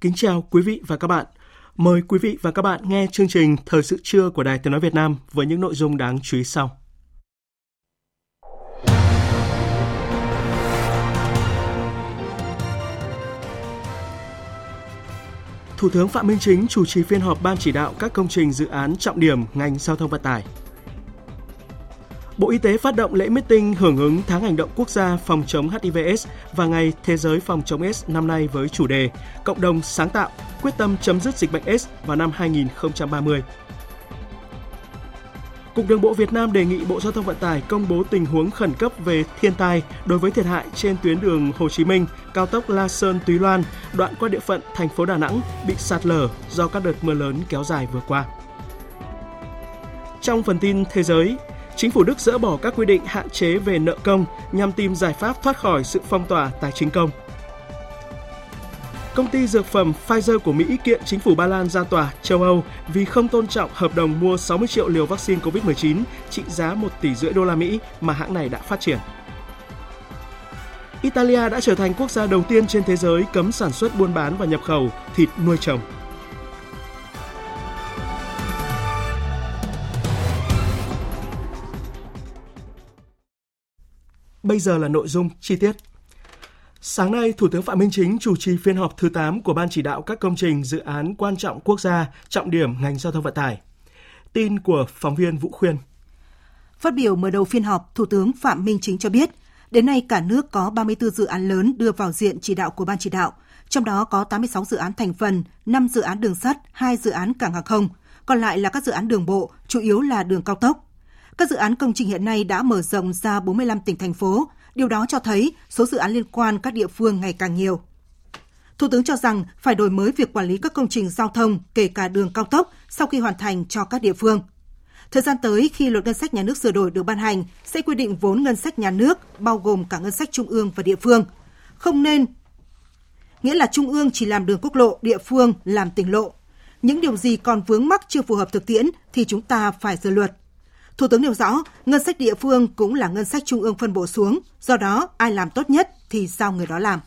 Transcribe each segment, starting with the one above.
Kính chào quý vị và các bạn. Mời quý vị và các bạn nghe chương trình Thời sự trưa của Đài Tiếng Nói Việt Nam với những nội dung đáng chú ý sau. Thủ tướng Phạm Minh Chính chủ trì phiên họp Ban chỉ đạo các công trình dự án trọng điểm ngành giao thông vận tải. Bộ Y tế phát động lễ meeting hưởng ứng tháng hành động quốc gia phòng chống HIVS và Ngày Thế giới phòng chống S năm nay với chủ đề Cộng đồng sáng tạo, quyết tâm chấm dứt dịch bệnh S vào năm 2030. Cục Đường bộ Việt Nam đề nghị Bộ Giao thông Vận tải công bố tình huống khẩn cấp về thiên tai đối với thiệt hại trên tuyến đường Hồ Chí Minh, cao tốc La Sơn Túy Loan, đoạn qua địa phận thành phố Đà Nẵng bị sạt lở do các đợt mưa lớn kéo dài vừa qua. Trong phần tin thế giới, Chính phủ Đức dỡ bỏ các quy định hạn chế về nợ công nhằm tìm giải pháp thoát khỏi sự phong tỏa tài chính công. Công ty dược phẩm Pfizer của Mỹ kiện chính phủ Ba Lan ra tòa châu Âu vì không tôn trọng hợp đồng mua 60 triệu liều vaccine COVID-19 trị giá 1 tỷ rưỡi đô la Mỹ mà hãng này đã phát triển. Italia đã trở thành quốc gia đầu tiên trên thế giới cấm sản xuất buôn bán và nhập khẩu thịt nuôi trồng. Bây giờ là nội dung chi tiết. Sáng nay, Thủ tướng Phạm Minh Chính chủ trì phiên họp thứ 8 của Ban chỉ đạo các công trình dự án quan trọng quốc gia, trọng điểm ngành giao thông vận tải. Tin của phóng viên Vũ Khuyên. Phát biểu mở đầu phiên họp, Thủ tướng Phạm Minh Chính cho biết, đến nay cả nước có 34 dự án lớn đưa vào diện chỉ đạo của Ban chỉ đạo, trong đó có 86 dự án thành phần, 5 dự án đường sắt, 2 dự án cảng hàng không, còn lại là các dự án đường bộ, chủ yếu là đường cao tốc. Các dự án công trình hiện nay đã mở rộng ra 45 tỉnh thành phố, điều đó cho thấy số dự án liên quan các địa phương ngày càng nhiều. Thủ tướng cho rằng phải đổi mới việc quản lý các công trình giao thông, kể cả đường cao tốc, sau khi hoàn thành cho các địa phương. Thời gian tới, khi luật ngân sách nhà nước sửa đổi được ban hành, sẽ quy định vốn ngân sách nhà nước, bao gồm cả ngân sách trung ương và địa phương. Không nên nghĩa là trung ương chỉ làm đường quốc lộ, địa phương làm tỉnh lộ. Những điều gì còn vướng mắc chưa phù hợp thực tiễn thì chúng ta phải sửa luật. Thủ tướng nêu rõ, ngân sách địa phương cũng là ngân sách trung ương phân bổ xuống, do đó ai làm tốt nhất thì sao người đó làm.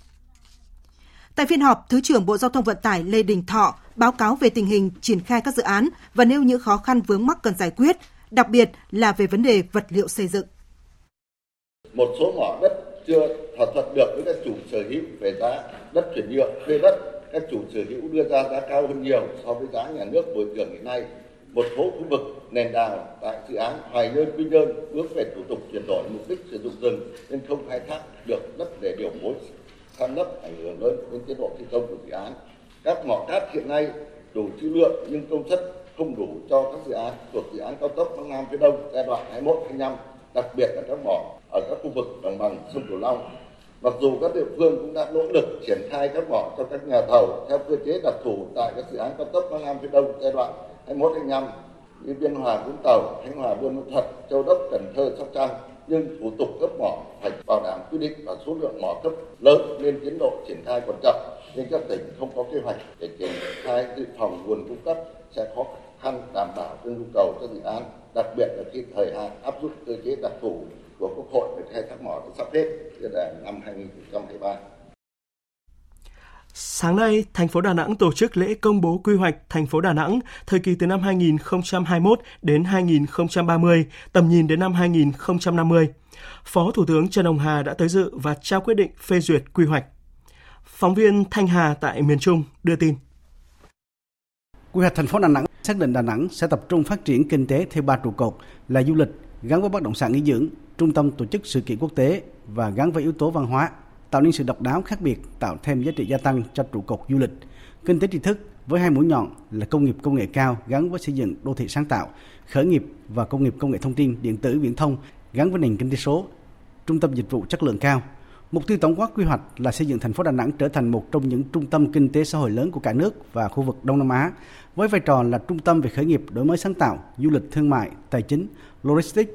Tại phiên họp, Thứ trưởng Bộ Giao thông Vận tải Lê Đình Thọ báo cáo về tình hình triển khai các dự án và nêu những khó khăn vướng mắc cần giải quyết, đặc biệt là về vấn đề vật liệu xây dựng. Một số mỏ đất chưa thỏa thuận được với các chủ sở hữu về giá đất chuyển nhượng thuê đất, các chủ sở hữu đưa ra giá cao hơn nhiều so với giá nhà nước bồi thường hiện nay một số khu vực nền đào tại dự án Hoài Nhơn Quy Nhơn bước về thủ tục chuyển đổi mục đích sử dụng rừng nên không khai thác được đất để điều phối san lấp ảnh hưởng lớn đến tiến độ thi công của dự án. Các mỏ cát hiện nay đủ trữ lượng nhưng công suất không đủ cho các dự án thuộc dự án cao tốc Bắc Nam phía Đông giai đoạn 21 25 đặc biệt là các mỏ ở các khu vực đồng bằng sông Cửu Long. Mặc dù các địa phương cũng đã nỗ lực triển khai các mỏ cho các nhà thầu theo cơ chế đặc thù tại các dự án cao tốc Bắc Nam phía Đông giai đoạn 21 25 như Biên Hòa Vũng Tàu, Khánh Hòa Buôn Ma Thuật, Châu Đốc, Cần Thơ, Sóc Trăng nhưng thủ tục cấp mỏ phải bảo đảm quy định và số lượng mỏ cấp lớn nên tiến độ triển khai còn chậm nên các tỉnh không có kế hoạch để triển khai dự phòng nguồn cung cấp sẽ khó khăn đảm bảo cho nhu cầu cho dự án đặc biệt là khi thời hạn áp dụng cơ chế đặc thù của quốc hội về khai thác mỏ sắp hết giai đoạn năm 2023. Sáng nay, thành phố Đà Nẵng tổ chức lễ công bố quy hoạch thành phố Đà Nẵng thời kỳ từ năm 2021 đến 2030, tầm nhìn đến năm 2050. Phó Thủ tướng Trần Hồng Hà đã tới dự và trao quyết định phê duyệt quy hoạch. Phóng viên Thanh Hà tại miền Trung đưa tin. Quy hoạch thành phố Đà Nẵng xác định Đà Nẵng sẽ tập trung phát triển kinh tế theo ba trụ cột là du lịch gắn với bất động sản nghỉ dưỡng, trung tâm tổ chức sự kiện quốc tế và gắn với yếu tố văn hóa, tạo nên sự độc đáo khác biệt, tạo thêm giá trị gia tăng cho trụ cột du lịch, kinh tế tri thức với hai mũi nhọn là công nghiệp công nghệ cao gắn với xây dựng đô thị sáng tạo, khởi nghiệp và công nghiệp công nghệ thông tin, điện tử, viễn thông gắn với nền kinh tế số, trung tâm dịch vụ chất lượng cao. Mục tiêu tổng quát quy hoạch là xây dựng thành phố Đà Nẵng trở thành một trong những trung tâm kinh tế xã hội lớn của cả nước và khu vực Đông Nam Á, với vai trò là trung tâm về khởi nghiệp, đổi mới sáng tạo, du lịch thương mại, tài chính, logistics,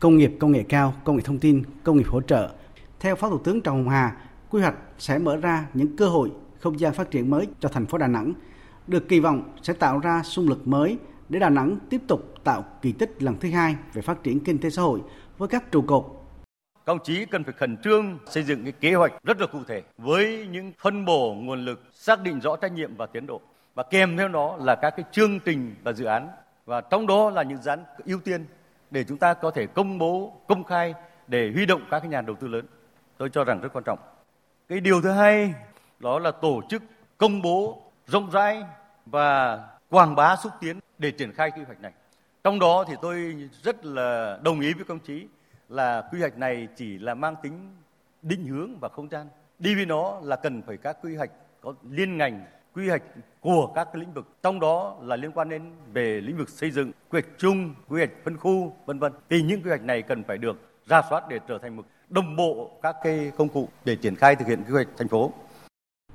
công nghiệp công nghệ cao, công nghệ thông tin, công nghiệp hỗ trợ. Theo Phó Thủ tướng Trần Hồng Hà, quy hoạch sẽ mở ra những cơ hội, không gian phát triển mới cho thành phố Đà Nẵng, được kỳ vọng sẽ tạo ra xung lực mới để Đà Nẵng tiếp tục tạo kỳ tích lần thứ hai về phát triển kinh tế xã hội với các trụ cột. Các ông chí cần phải khẩn trương xây dựng cái kế hoạch rất là cụ thể với những phân bổ nguồn lực xác định rõ trách nhiệm và tiến độ. Và kèm theo đó là các cái chương trình và dự án. Và trong đó là những dự án ưu tiên để chúng ta có thể công bố công khai để huy động các cái nhà đầu tư lớn tôi cho rằng rất quan trọng. Cái điều thứ hai, đó là tổ chức công bố rộng rãi và quảng bá xúc tiến để triển khai quy hoạch này. Trong đó thì tôi rất là đồng ý với công chí là quy hoạch này chỉ là mang tính định hướng và không gian. Đi với nó là cần phải các quy hoạch có liên ngành, quy hoạch của các cái lĩnh vực. Trong đó là liên quan đến về lĩnh vực xây dựng, quy hoạch chung, quy hoạch phân khu, vân vân. Thì những quy hoạch này cần phải được ra soát để trở thành một đồng bộ các cái công cụ để triển khai thực hiện quy hoạch thành phố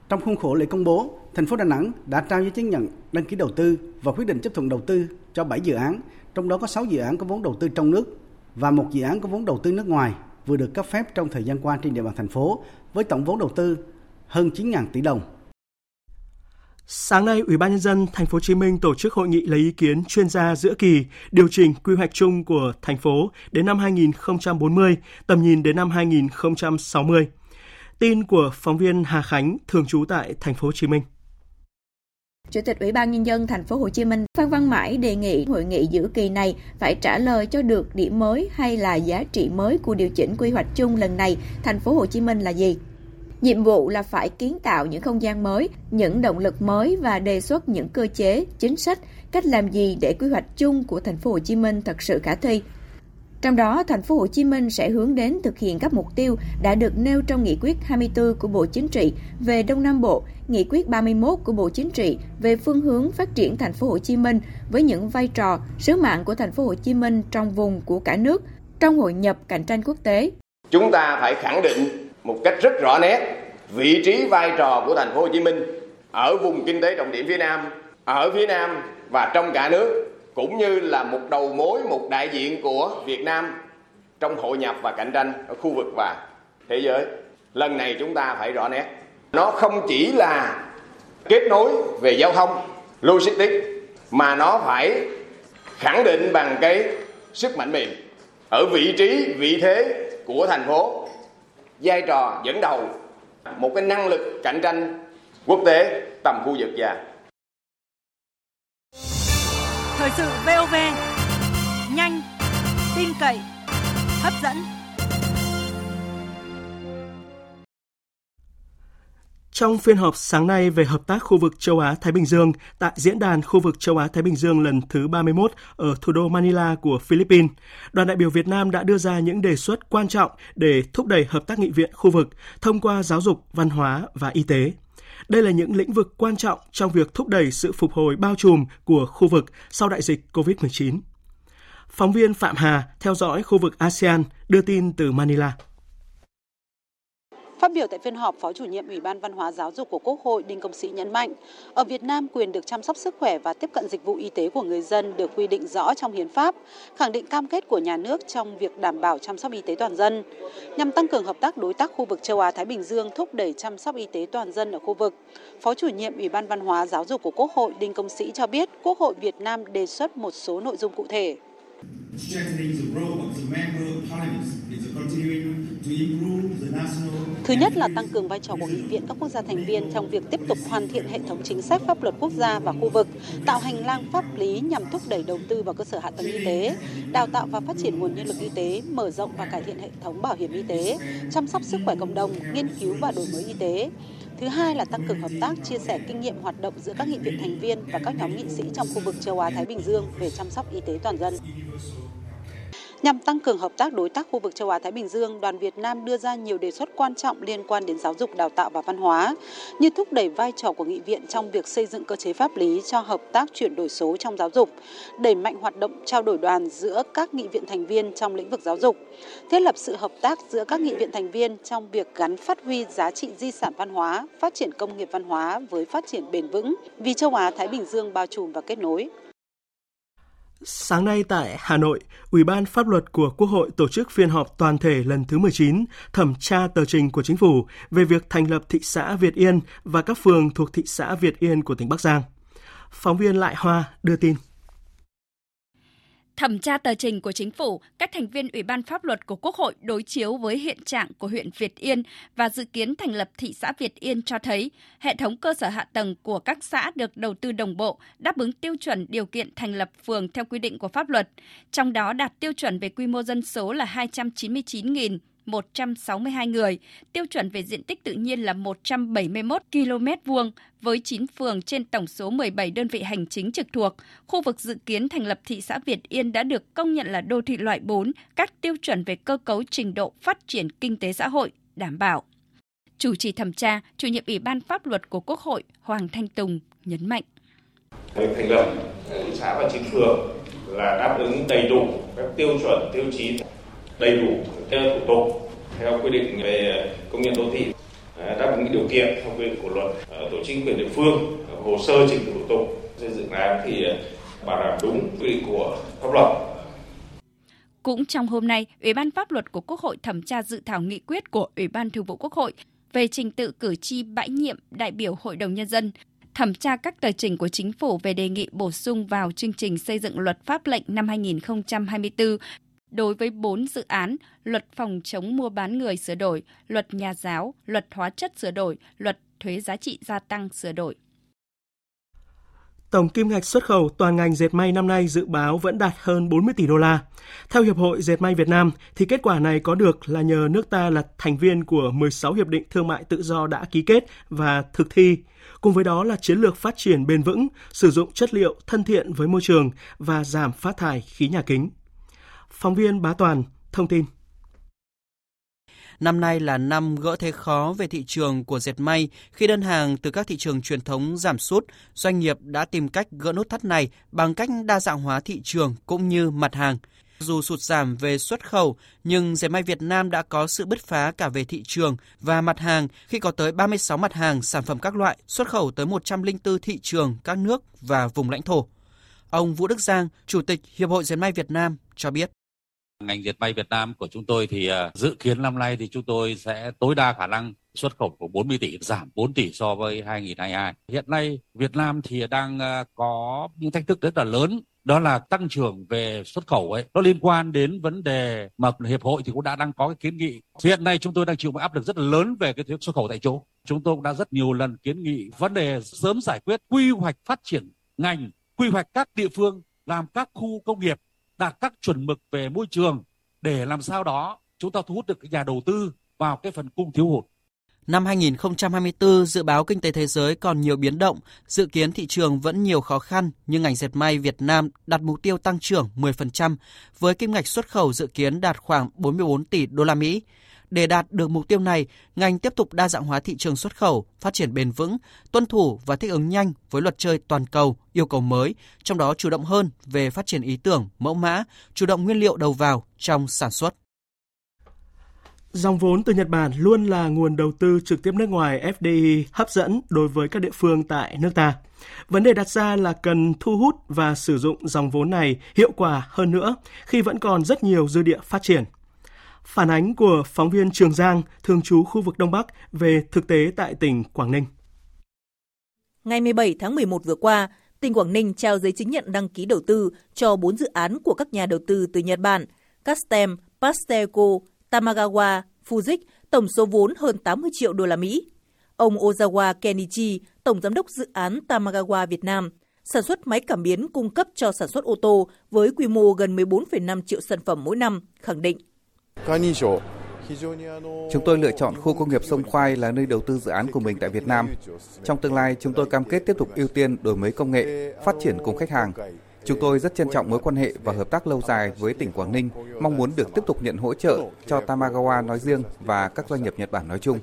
trong khuôn khổ lễ công bố, thành phố Đà Nẵng đã trao giấy chứng nhận đăng ký đầu tư và quyết định chấp thuận đầu tư cho 7 dự án, trong đó có 6 dự án có vốn đầu tư trong nước và một dự án có vốn đầu tư nước ngoài vừa được cấp phép trong thời gian qua trên địa bàn thành phố với tổng vốn đầu tư hơn 9.000 tỷ đồng. Sáng nay, Ủy ban nhân dân thành phố Hồ Chí Minh tổ chức hội nghị lấy ý kiến chuyên gia giữa kỳ điều chỉnh quy hoạch chung của thành phố đến năm 2040, tầm nhìn đến năm 2060. Tin của phóng viên Hà Khánh thường trú tại thành phố Hồ Chí Minh. Chủ tịch Ủy ban nhân dân thành phố Hồ Chí Minh Phan Văn Mãi đề nghị hội nghị giữa kỳ này phải trả lời cho được điểm mới hay là giá trị mới của điều chỉnh quy hoạch chung lần này thành phố Hồ Chí Minh là gì. Nhiệm vụ là phải kiến tạo những không gian mới, những động lực mới và đề xuất những cơ chế, chính sách, cách làm gì để quy hoạch chung của thành phố Hồ Chí Minh thật sự khả thi. Trong đó, thành phố Hồ Chí Minh sẽ hướng đến thực hiện các mục tiêu đã được nêu trong nghị quyết 24 của Bộ Chính trị về Đông Nam Bộ, nghị quyết 31 của Bộ Chính trị về phương hướng phát triển thành phố Hồ Chí Minh với những vai trò, sứ mạng của thành phố Hồ Chí Minh trong vùng của cả nước trong hội nhập cạnh tranh quốc tế. Chúng ta phải khẳng định một cách rất rõ nét vị trí vai trò của thành phố Hồ Chí Minh ở vùng kinh tế trọng điểm phía Nam, ở phía Nam và trong cả nước cũng như là một đầu mối, một đại diện của Việt Nam trong hội nhập và cạnh tranh ở khu vực và thế giới. Lần này chúng ta phải rõ nét. Nó không chỉ là kết nối về giao thông, logistics mà nó phải khẳng định bằng cái sức mạnh mềm ở vị trí, vị thế của thành phố, vai trò dẫn đầu, một cái năng lực cạnh tranh quốc tế tầm khu vực và Thời sự VOV nhanh, tin cậy, hấp dẫn. Trong phiên họp sáng nay về hợp tác khu vực châu Á-Thái Bình Dương tại Diễn đàn khu vực châu Á-Thái Bình Dương lần thứ 31 ở thủ đô Manila của Philippines, đoàn đại biểu Việt Nam đã đưa ra những đề xuất quan trọng để thúc đẩy hợp tác nghị viện khu vực thông qua giáo dục, văn hóa và y tế. Đây là những lĩnh vực quan trọng trong việc thúc đẩy sự phục hồi bao trùm của khu vực sau đại dịch COVID-19. Phóng viên Phạm Hà theo dõi khu vực ASEAN đưa tin từ Manila. Phát biểu tại phiên họp, Phó chủ nhiệm Ủy ban Văn hóa Giáo dục của Quốc hội Đinh Công Sĩ nhấn mạnh, ở Việt Nam quyền được chăm sóc sức khỏe và tiếp cận dịch vụ y tế của người dân được quy định rõ trong hiến pháp, khẳng định cam kết của nhà nước trong việc đảm bảo chăm sóc y tế toàn dân. Nhằm tăng cường hợp tác đối tác khu vực châu Á Thái Bình Dương thúc đẩy chăm sóc y tế toàn dân ở khu vực, Phó chủ nhiệm Ủy ban Văn hóa Giáo dục của Quốc hội Đinh Công Sĩ cho biết, Quốc hội Việt Nam đề xuất một số nội dung cụ thể. Thứ nhất là tăng cường vai trò của nghị viện các quốc gia thành viên trong việc tiếp tục hoàn thiện hệ thống chính sách pháp luật quốc gia và khu vực, tạo hành lang pháp lý nhằm thúc đẩy đầu tư vào cơ sở hạ tầng y tế, đào tạo và phát triển nguồn nhân lực y tế, mở rộng và cải thiện hệ thống bảo hiểm y tế, chăm sóc sức khỏe cộng đồng, nghiên cứu và đổi mới y tế. Thứ hai là tăng cường hợp tác, chia sẻ kinh nghiệm hoạt động giữa các nghị viện thành viên và các nhóm nghị sĩ trong khu vực châu Á Thái Bình Dương về chăm sóc y tế toàn dân. Nhằm tăng cường hợp tác đối tác khu vực châu Á Thái Bình Dương, đoàn Việt Nam đưa ra nhiều đề xuất quan trọng liên quan đến giáo dục, đào tạo và văn hóa, như thúc đẩy vai trò của nghị viện trong việc xây dựng cơ chế pháp lý cho hợp tác chuyển đổi số trong giáo dục, đẩy mạnh hoạt động trao đổi đoàn giữa các nghị viện thành viên trong lĩnh vực giáo dục, thiết lập sự hợp tác giữa các nghị viện thành viên trong việc gắn phát huy giá trị di sản văn hóa, phát triển công nghiệp văn hóa với phát triển bền vững vì châu Á Thái Bình Dương bao trùm và kết nối. Sáng nay tại Hà Nội, Ủy ban Pháp luật của Quốc hội tổ chức phiên họp toàn thể lần thứ 19 thẩm tra tờ trình của chính phủ về việc thành lập thị xã Việt Yên và các phường thuộc thị xã Việt Yên của tỉnh Bắc Giang. Phóng viên Lại Hoa đưa tin. Thẩm tra tờ trình của chính phủ, các thành viên Ủy ban pháp luật của Quốc hội đối chiếu với hiện trạng của huyện Việt Yên và dự kiến thành lập thị xã Việt Yên cho thấy hệ thống cơ sở hạ tầng của các xã được đầu tư đồng bộ, đáp ứng tiêu chuẩn điều kiện thành lập phường theo quy định của pháp luật, trong đó đạt tiêu chuẩn về quy mô dân số là 299.000 162 người, tiêu chuẩn về diện tích tự nhiên là 171 km vuông với 9 phường trên tổng số 17 đơn vị hành chính trực thuộc. Khu vực dự kiến thành lập thị xã Việt Yên đã được công nhận là đô thị loại 4, các tiêu chuẩn về cơ cấu trình độ phát triển kinh tế xã hội đảm bảo. Chủ trì thẩm tra, chủ nhiệm Ủy ban pháp luật của Quốc hội Hoàng Thanh Tùng nhấn mạnh. Việc thành lập thị xã và chính phường là đáp ứng đầy đủ các tiêu chuẩn, tiêu chí đầy đủ theo thủ tục theo quy định về ờ, công nhận đô thị à, đáp ứng điều kiện theo quy định của luật ờ, tổ chức quyền địa phương ờ, hồ sơ trình thủ tục xây dựng án thì bảo đảm đúng quy định của pháp luật. Cũng trong hôm nay, Ủy ban pháp luật của Quốc hội thẩm tra dự thảo nghị quyết của Ủy ban Thường vụ Quốc hội về trình tự cử tri bãi nhiệm đại biểu Hội đồng Nhân dân, thẩm tra các tờ trình của chính phủ về đề nghị bổ sung vào chương trình xây dựng luật pháp lệnh năm 2024 đối với 4 dự án luật phòng chống mua bán người sửa đổi, luật nhà giáo, luật hóa chất sửa đổi, luật thuế giá trị gia tăng sửa đổi. Tổng kim ngạch xuất khẩu toàn ngành dệt may năm nay dự báo vẫn đạt hơn 40 tỷ đô la. Theo Hiệp hội Dệt may Việt Nam, thì kết quả này có được là nhờ nước ta là thành viên của 16 hiệp định thương mại tự do đã ký kết và thực thi. Cùng với đó là chiến lược phát triển bền vững, sử dụng chất liệu thân thiện với môi trường và giảm phát thải khí nhà kính. Phóng viên Bá Toàn thông tin. Năm nay là năm gỡ thế khó về thị trường của dệt may khi đơn hàng từ các thị trường truyền thống giảm sút, doanh nghiệp đã tìm cách gỡ nút thắt này bằng cách đa dạng hóa thị trường cũng như mặt hàng. Dù sụt giảm về xuất khẩu, nhưng dệt may Việt Nam đã có sự bứt phá cả về thị trường và mặt hàng khi có tới 36 mặt hàng sản phẩm các loại xuất khẩu tới 104 thị trường các nước và vùng lãnh thổ. Ông Vũ Đức Giang, Chủ tịch Hiệp hội Dệt may Việt Nam cho biết. Ngành dệt may Việt Nam của chúng tôi thì à, dự kiến năm nay thì chúng tôi sẽ tối đa khả năng xuất khẩu của 40 tỷ, giảm 4 tỷ so với 2022. Hiện nay Việt Nam thì đang à, có những thách thức rất là lớn, đó là tăng trưởng về xuất khẩu ấy. Nó liên quan đến vấn đề mà hiệp hội thì cũng đã đang có cái kiến nghị. Hiện nay chúng tôi đang chịu một áp lực rất là lớn về cái thuế xuất khẩu tại chỗ. Chúng tôi cũng đã rất nhiều lần kiến nghị vấn đề sớm giải quyết quy hoạch phát triển ngành, quy hoạch các địa phương, làm các khu công nghiệp đạt các chuẩn mực về môi trường để làm sao đó chúng ta thu hút được nhà đầu tư vào cái phần cung thiếu hụt. Năm 2024, dự báo kinh tế thế giới còn nhiều biến động, dự kiến thị trường vẫn nhiều khó khăn, nhưng ngành dệt may Việt Nam đặt mục tiêu tăng trưởng 10%, với kim ngạch xuất khẩu dự kiến đạt khoảng 44 tỷ đô la Mỹ. Để đạt được mục tiêu này, ngành tiếp tục đa dạng hóa thị trường xuất khẩu, phát triển bền vững, tuân thủ và thích ứng nhanh với luật chơi toàn cầu, yêu cầu mới, trong đó chủ động hơn về phát triển ý tưởng, mẫu mã, chủ động nguyên liệu đầu vào trong sản xuất. Dòng vốn từ Nhật Bản luôn là nguồn đầu tư trực tiếp nước ngoài FDI hấp dẫn đối với các địa phương tại nước ta. Vấn đề đặt ra là cần thu hút và sử dụng dòng vốn này hiệu quả hơn nữa khi vẫn còn rất nhiều dư địa phát triển. Phản ánh của phóng viên Trường Giang, thường trú khu vực Đông Bắc về thực tế tại tỉnh Quảng Ninh. Ngày 17 tháng 11 vừa qua, tỉnh Quảng Ninh trao giấy chứng nhận đăng ký đầu tư cho 4 dự án của các nhà đầu tư từ Nhật Bản, Castem, Pastelco, Tamagawa, Fujik, tổng số vốn hơn 80 triệu đô la Mỹ. Ông Ozawa Kenichi, tổng giám đốc dự án Tamagawa Việt Nam, sản xuất máy cảm biến cung cấp cho sản xuất ô tô với quy mô gần 14,5 triệu sản phẩm mỗi năm, khẳng định Chúng tôi lựa chọn khu công nghiệp sông Khoai là nơi đầu tư dự án của mình tại Việt Nam. Trong tương lai, chúng tôi cam kết tiếp tục ưu tiên đổi mới công nghệ, phát triển cùng khách hàng. Chúng tôi rất trân trọng mối quan hệ và hợp tác lâu dài với tỉnh Quảng Ninh, mong muốn được tiếp tục nhận hỗ trợ cho Tamagawa nói riêng và các doanh nghiệp Nhật Bản nói chung.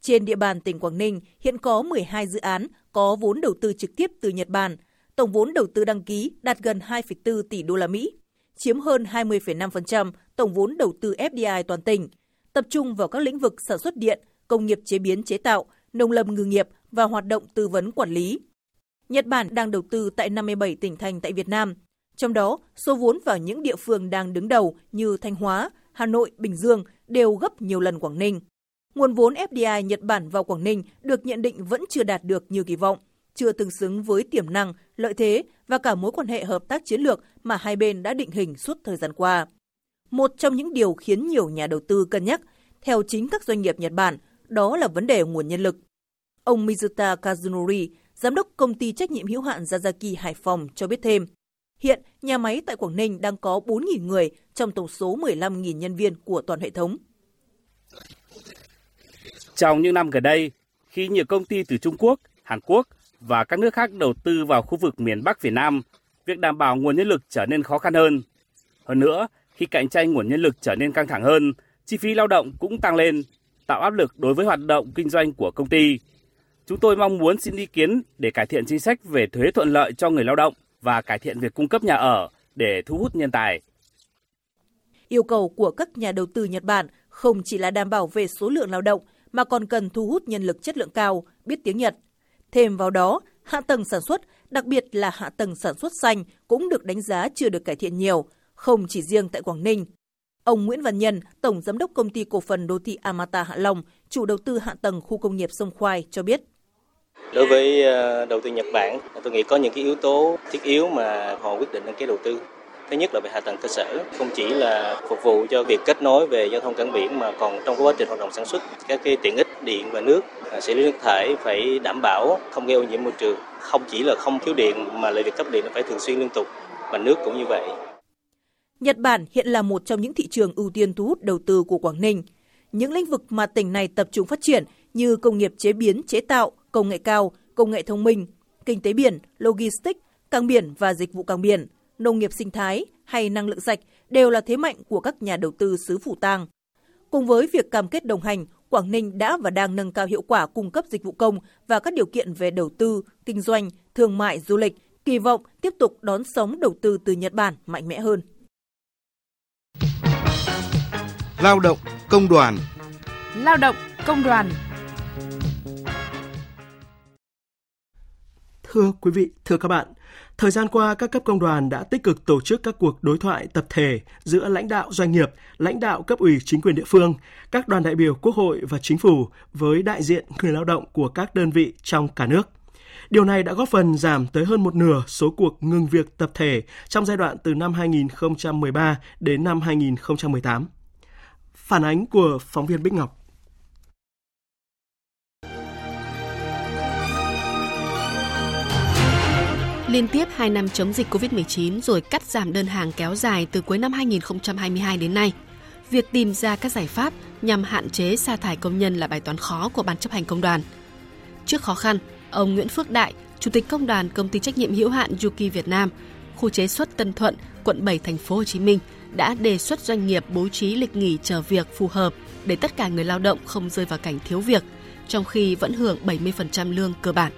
Trên địa bàn tỉnh Quảng Ninh hiện có 12 dự án có vốn đầu tư trực tiếp từ Nhật Bản. Tổng vốn đầu tư đăng ký đạt gần 2,4 tỷ đô la Mỹ, chiếm hơn 20,5% tổng vốn đầu tư FDI toàn tỉnh, tập trung vào các lĩnh vực sản xuất điện, công nghiệp chế biến chế tạo, nông lâm ngư nghiệp và hoạt động tư vấn quản lý. Nhật Bản đang đầu tư tại 57 tỉnh thành tại Việt Nam, trong đó số vốn vào những địa phương đang đứng đầu như Thanh Hóa, Hà Nội, Bình Dương đều gấp nhiều lần Quảng Ninh. Nguồn vốn FDI Nhật Bản vào Quảng Ninh được nhận định vẫn chưa đạt được như kỳ vọng, chưa tương xứng với tiềm năng, lợi thế và cả mối quan hệ hợp tác chiến lược mà hai bên đã định hình suốt thời gian qua. Một trong những điều khiến nhiều nhà đầu tư cân nhắc, theo chính các doanh nghiệp Nhật Bản, đó là vấn đề nguồn nhân lực. Ông Mizuta Kazunori, giám đốc công ty trách nhiệm hữu hạn Yazaki Hải Phòng cho biết thêm, hiện nhà máy tại Quảng Ninh đang có 4.000 người trong tổng số 15.000 nhân viên của toàn hệ thống. Trong những năm gần đây, khi nhiều công ty từ Trung Quốc, Hàn Quốc và các nước khác đầu tư vào khu vực miền Bắc Việt Nam, việc đảm bảo nguồn nhân lực trở nên khó khăn hơn. Hơn nữa, khi cạnh tranh nguồn nhân lực trở nên căng thẳng hơn, chi phí lao động cũng tăng lên, tạo áp lực đối với hoạt động kinh doanh của công ty. Chúng tôi mong muốn xin ý kiến để cải thiện chính sách về thuế thuận lợi cho người lao động và cải thiện việc cung cấp nhà ở để thu hút nhân tài. Yêu cầu của các nhà đầu tư Nhật Bản không chỉ là đảm bảo về số lượng lao động mà còn cần thu hút nhân lực chất lượng cao, biết tiếng Nhật. Thêm vào đó, hạ tầng sản xuất, đặc biệt là hạ tầng sản xuất xanh cũng được đánh giá chưa được cải thiện nhiều, không chỉ riêng tại Quảng Ninh. Ông Nguyễn Văn Nhân, Tổng Giám đốc Công ty Cổ phần Đô thị Amata Hạ Long, chủ đầu tư hạ tầng khu công nghiệp Sông Khoai cho biết. Đối với ờ, đầu tư Nhật Bản, tôi nghĩ có những cái yếu tố thiết yếu mà họ quyết định đăng ký đầu tư. Thứ nhất là về hạ tầng cơ sở, không chỉ là phục vụ cho việc kết nối về giao thông cảng biển mà còn trong quá trình hoạt động sản xuất các cái tiện ích điện và nước, à, xử lý nước thải phải đảm bảo không gây ô nhiễm môi trường. Không chỉ là không thiếu điện mà lại việc cấp điện phải thường xuyên liên tục và nước cũng như vậy. Nhật Bản hiện là một trong những thị trường ưu tiên thu hút đầu tư của Quảng Ninh. Những lĩnh vực mà tỉnh này tập trung phát triển như công nghiệp chế biến, chế tạo, công nghệ cao, công nghệ thông minh, kinh tế biển, logistics, cảng biển và dịch vụ cảng biển, nông nghiệp sinh thái hay năng lượng sạch đều là thế mạnh của các nhà đầu tư xứ Phủ Tàng. Cùng với việc cam kết đồng hành, Quảng Ninh đã và đang nâng cao hiệu quả cung cấp dịch vụ công và các điều kiện về đầu tư, kinh doanh, thương mại, du lịch, kỳ vọng tiếp tục đón sống đầu tư từ Nhật Bản mạnh mẽ hơn. Lao động, công đoàn Lao động, công đoàn Thưa quý vị, thưa các bạn, thời gian qua các cấp công đoàn đã tích cực tổ chức các cuộc đối thoại tập thể giữa lãnh đạo doanh nghiệp, lãnh đạo cấp ủy chính quyền địa phương, các đoàn đại biểu Quốc hội và chính phủ với đại diện người lao động của các đơn vị trong cả nước. Điều này đã góp phần giảm tới hơn một nửa số cuộc ngừng việc tập thể trong giai đoạn từ năm 2013 đến năm 2018. Phản ánh của phóng viên Bích Ngọc. Liên tiếp 2 năm chống dịch COVID-19 rồi cắt giảm đơn hàng kéo dài từ cuối năm 2022 đến nay. Việc tìm ra các giải pháp nhằm hạn chế sa thải công nhân là bài toán khó của Ban chấp hành công đoàn. Trước khó khăn, ông Nguyễn Phước Đại, Chủ tịch Công đoàn Công ty trách nhiệm hữu hạn Yuki Việt Nam, khu chế xuất Tân Thuận, quận 7 thành phố Hồ Chí Minh đã đề xuất doanh nghiệp bố trí lịch nghỉ chờ việc phù hợp để tất cả người lao động không rơi vào cảnh thiếu việc, trong khi vẫn hưởng 70% lương cơ bản.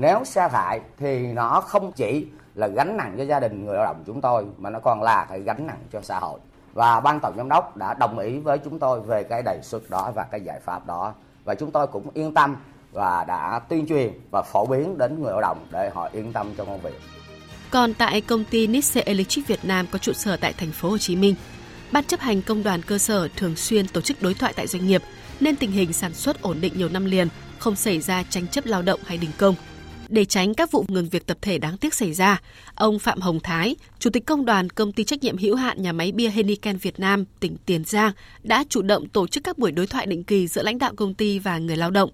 Nếu sa thải thì nó không chỉ là gánh nặng cho gia đình người lao động chúng tôi mà nó còn là cái gánh nặng cho xã hội. Và ban tổng giám đốc đã đồng ý với chúng tôi về cái đề xuất đó và cái giải pháp đó và chúng tôi cũng yên tâm và đã tuyên truyền và phổ biến đến người lao động để họ yên tâm trong công việc. Còn tại công ty Nisse Electric Việt Nam có trụ sở tại thành phố Hồ Chí Minh, Ban chấp hành công đoàn cơ sở thường xuyên tổ chức đối thoại tại doanh nghiệp nên tình hình sản xuất ổn định nhiều năm liền, không xảy ra tranh chấp lao động hay đình công. Để tránh các vụ ngừng việc tập thể đáng tiếc xảy ra, ông Phạm Hồng Thái, Chủ tịch Công đoàn Công ty trách nhiệm hữu hạn nhà máy bia Heineken Việt Nam, tỉnh Tiền Giang đã chủ động tổ chức các buổi đối thoại định kỳ giữa lãnh đạo công ty và người lao động.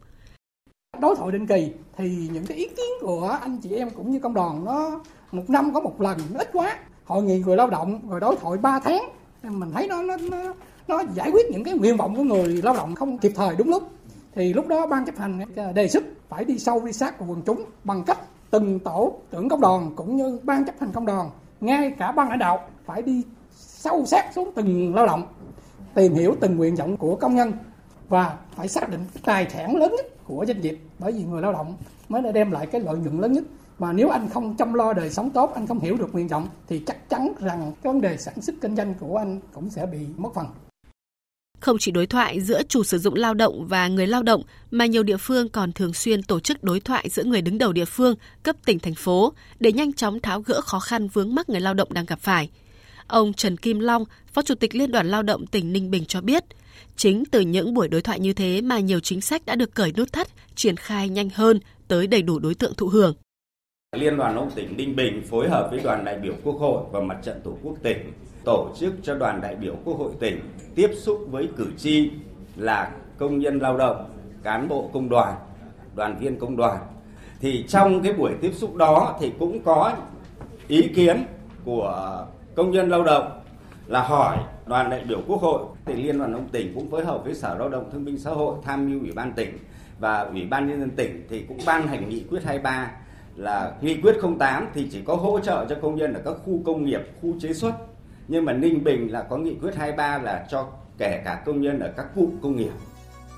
Đối thoại định kỳ thì những cái ý kiến của anh chị em cũng như công đoàn nó một năm có một lần nó ít quá. Hội nghị người lao động rồi đối thoại 3 tháng mình thấy nó nó nó, nó giải quyết những cái nguyện vọng của người lao động không kịp thời đúng lúc thì lúc đó ban chấp hành đề xuất phải đi sâu đi sát của quần chúng bằng cách từng tổ trưởng công đoàn cũng như ban chấp hành công đoàn, ngay cả ban lãnh đạo phải đi sâu sát xuống từng lao động, tìm hiểu từng nguyện vọng của công nhân và phải xác định tài sản lớn nhất của doanh nghiệp, bởi vì người lao động mới đã đem lại cái lợi nhuận lớn nhất. Mà nếu anh không chăm lo đời sống tốt, anh không hiểu được nguyện vọng, thì chắc chắn rằng cái vấn đề sản xuất kinh doanh của anh cũng sẽ bị mất phần không chỉ đối thoại giữa chủ sử dụng lao động và người lao động mà nhiều địa phương còn thường xuyên tổ chức đối thoại giữa người đứng đầu địa phương, cấp tỉnh thành phố để nhanh chóng tháo gỡ khó khăn vướng mắc người lao động đang gặp phải. Ông Trần Kim Long, Phó Chủ tịch Liên đoàn Lao động tỉnh Ninh Bình cho biết, chính từ những buổi đối thoại như thế mà nhiều chính sách đã được cởi nút thắt, triển khai nhanh hơn tới đầy đủ đối tượng thụ hưởng. Liên đoàn Lao động tỉnh Ninh Bình phối hợp với đoàn đại biểu Quốc hội và Mặt trận Tổ quốc tỉnh tổ chức cho đoàn đại biểu Quốc hội tỉnh tiếp xúc với cử tri là công nhân lao động, cán bộ công đoàn, đoàn viên công đoàn. Thì trong cái buổi tiếp xúc đó thì cũng có ý kiến của công nhân lao động là hỏi đoàn đại biểu Quốc hội thì Liên đoàn ông tỉnh cũng phối hợp với Sở Lao động Thương binh Xã hội tham mưu Ủy ban tỉnh và Ủy ban nhân dân tỉnh thì cũng ban hành nghị quyết 23 là nghị quyết 08 thì chỉ có hỗ trợ cho công nhân ở các khu công nghiệp, khu chế xuất nhưng mà Ninh Bình là có nghị quyết 23 là cho kể cả công nhân ở các cụm công nghiệp.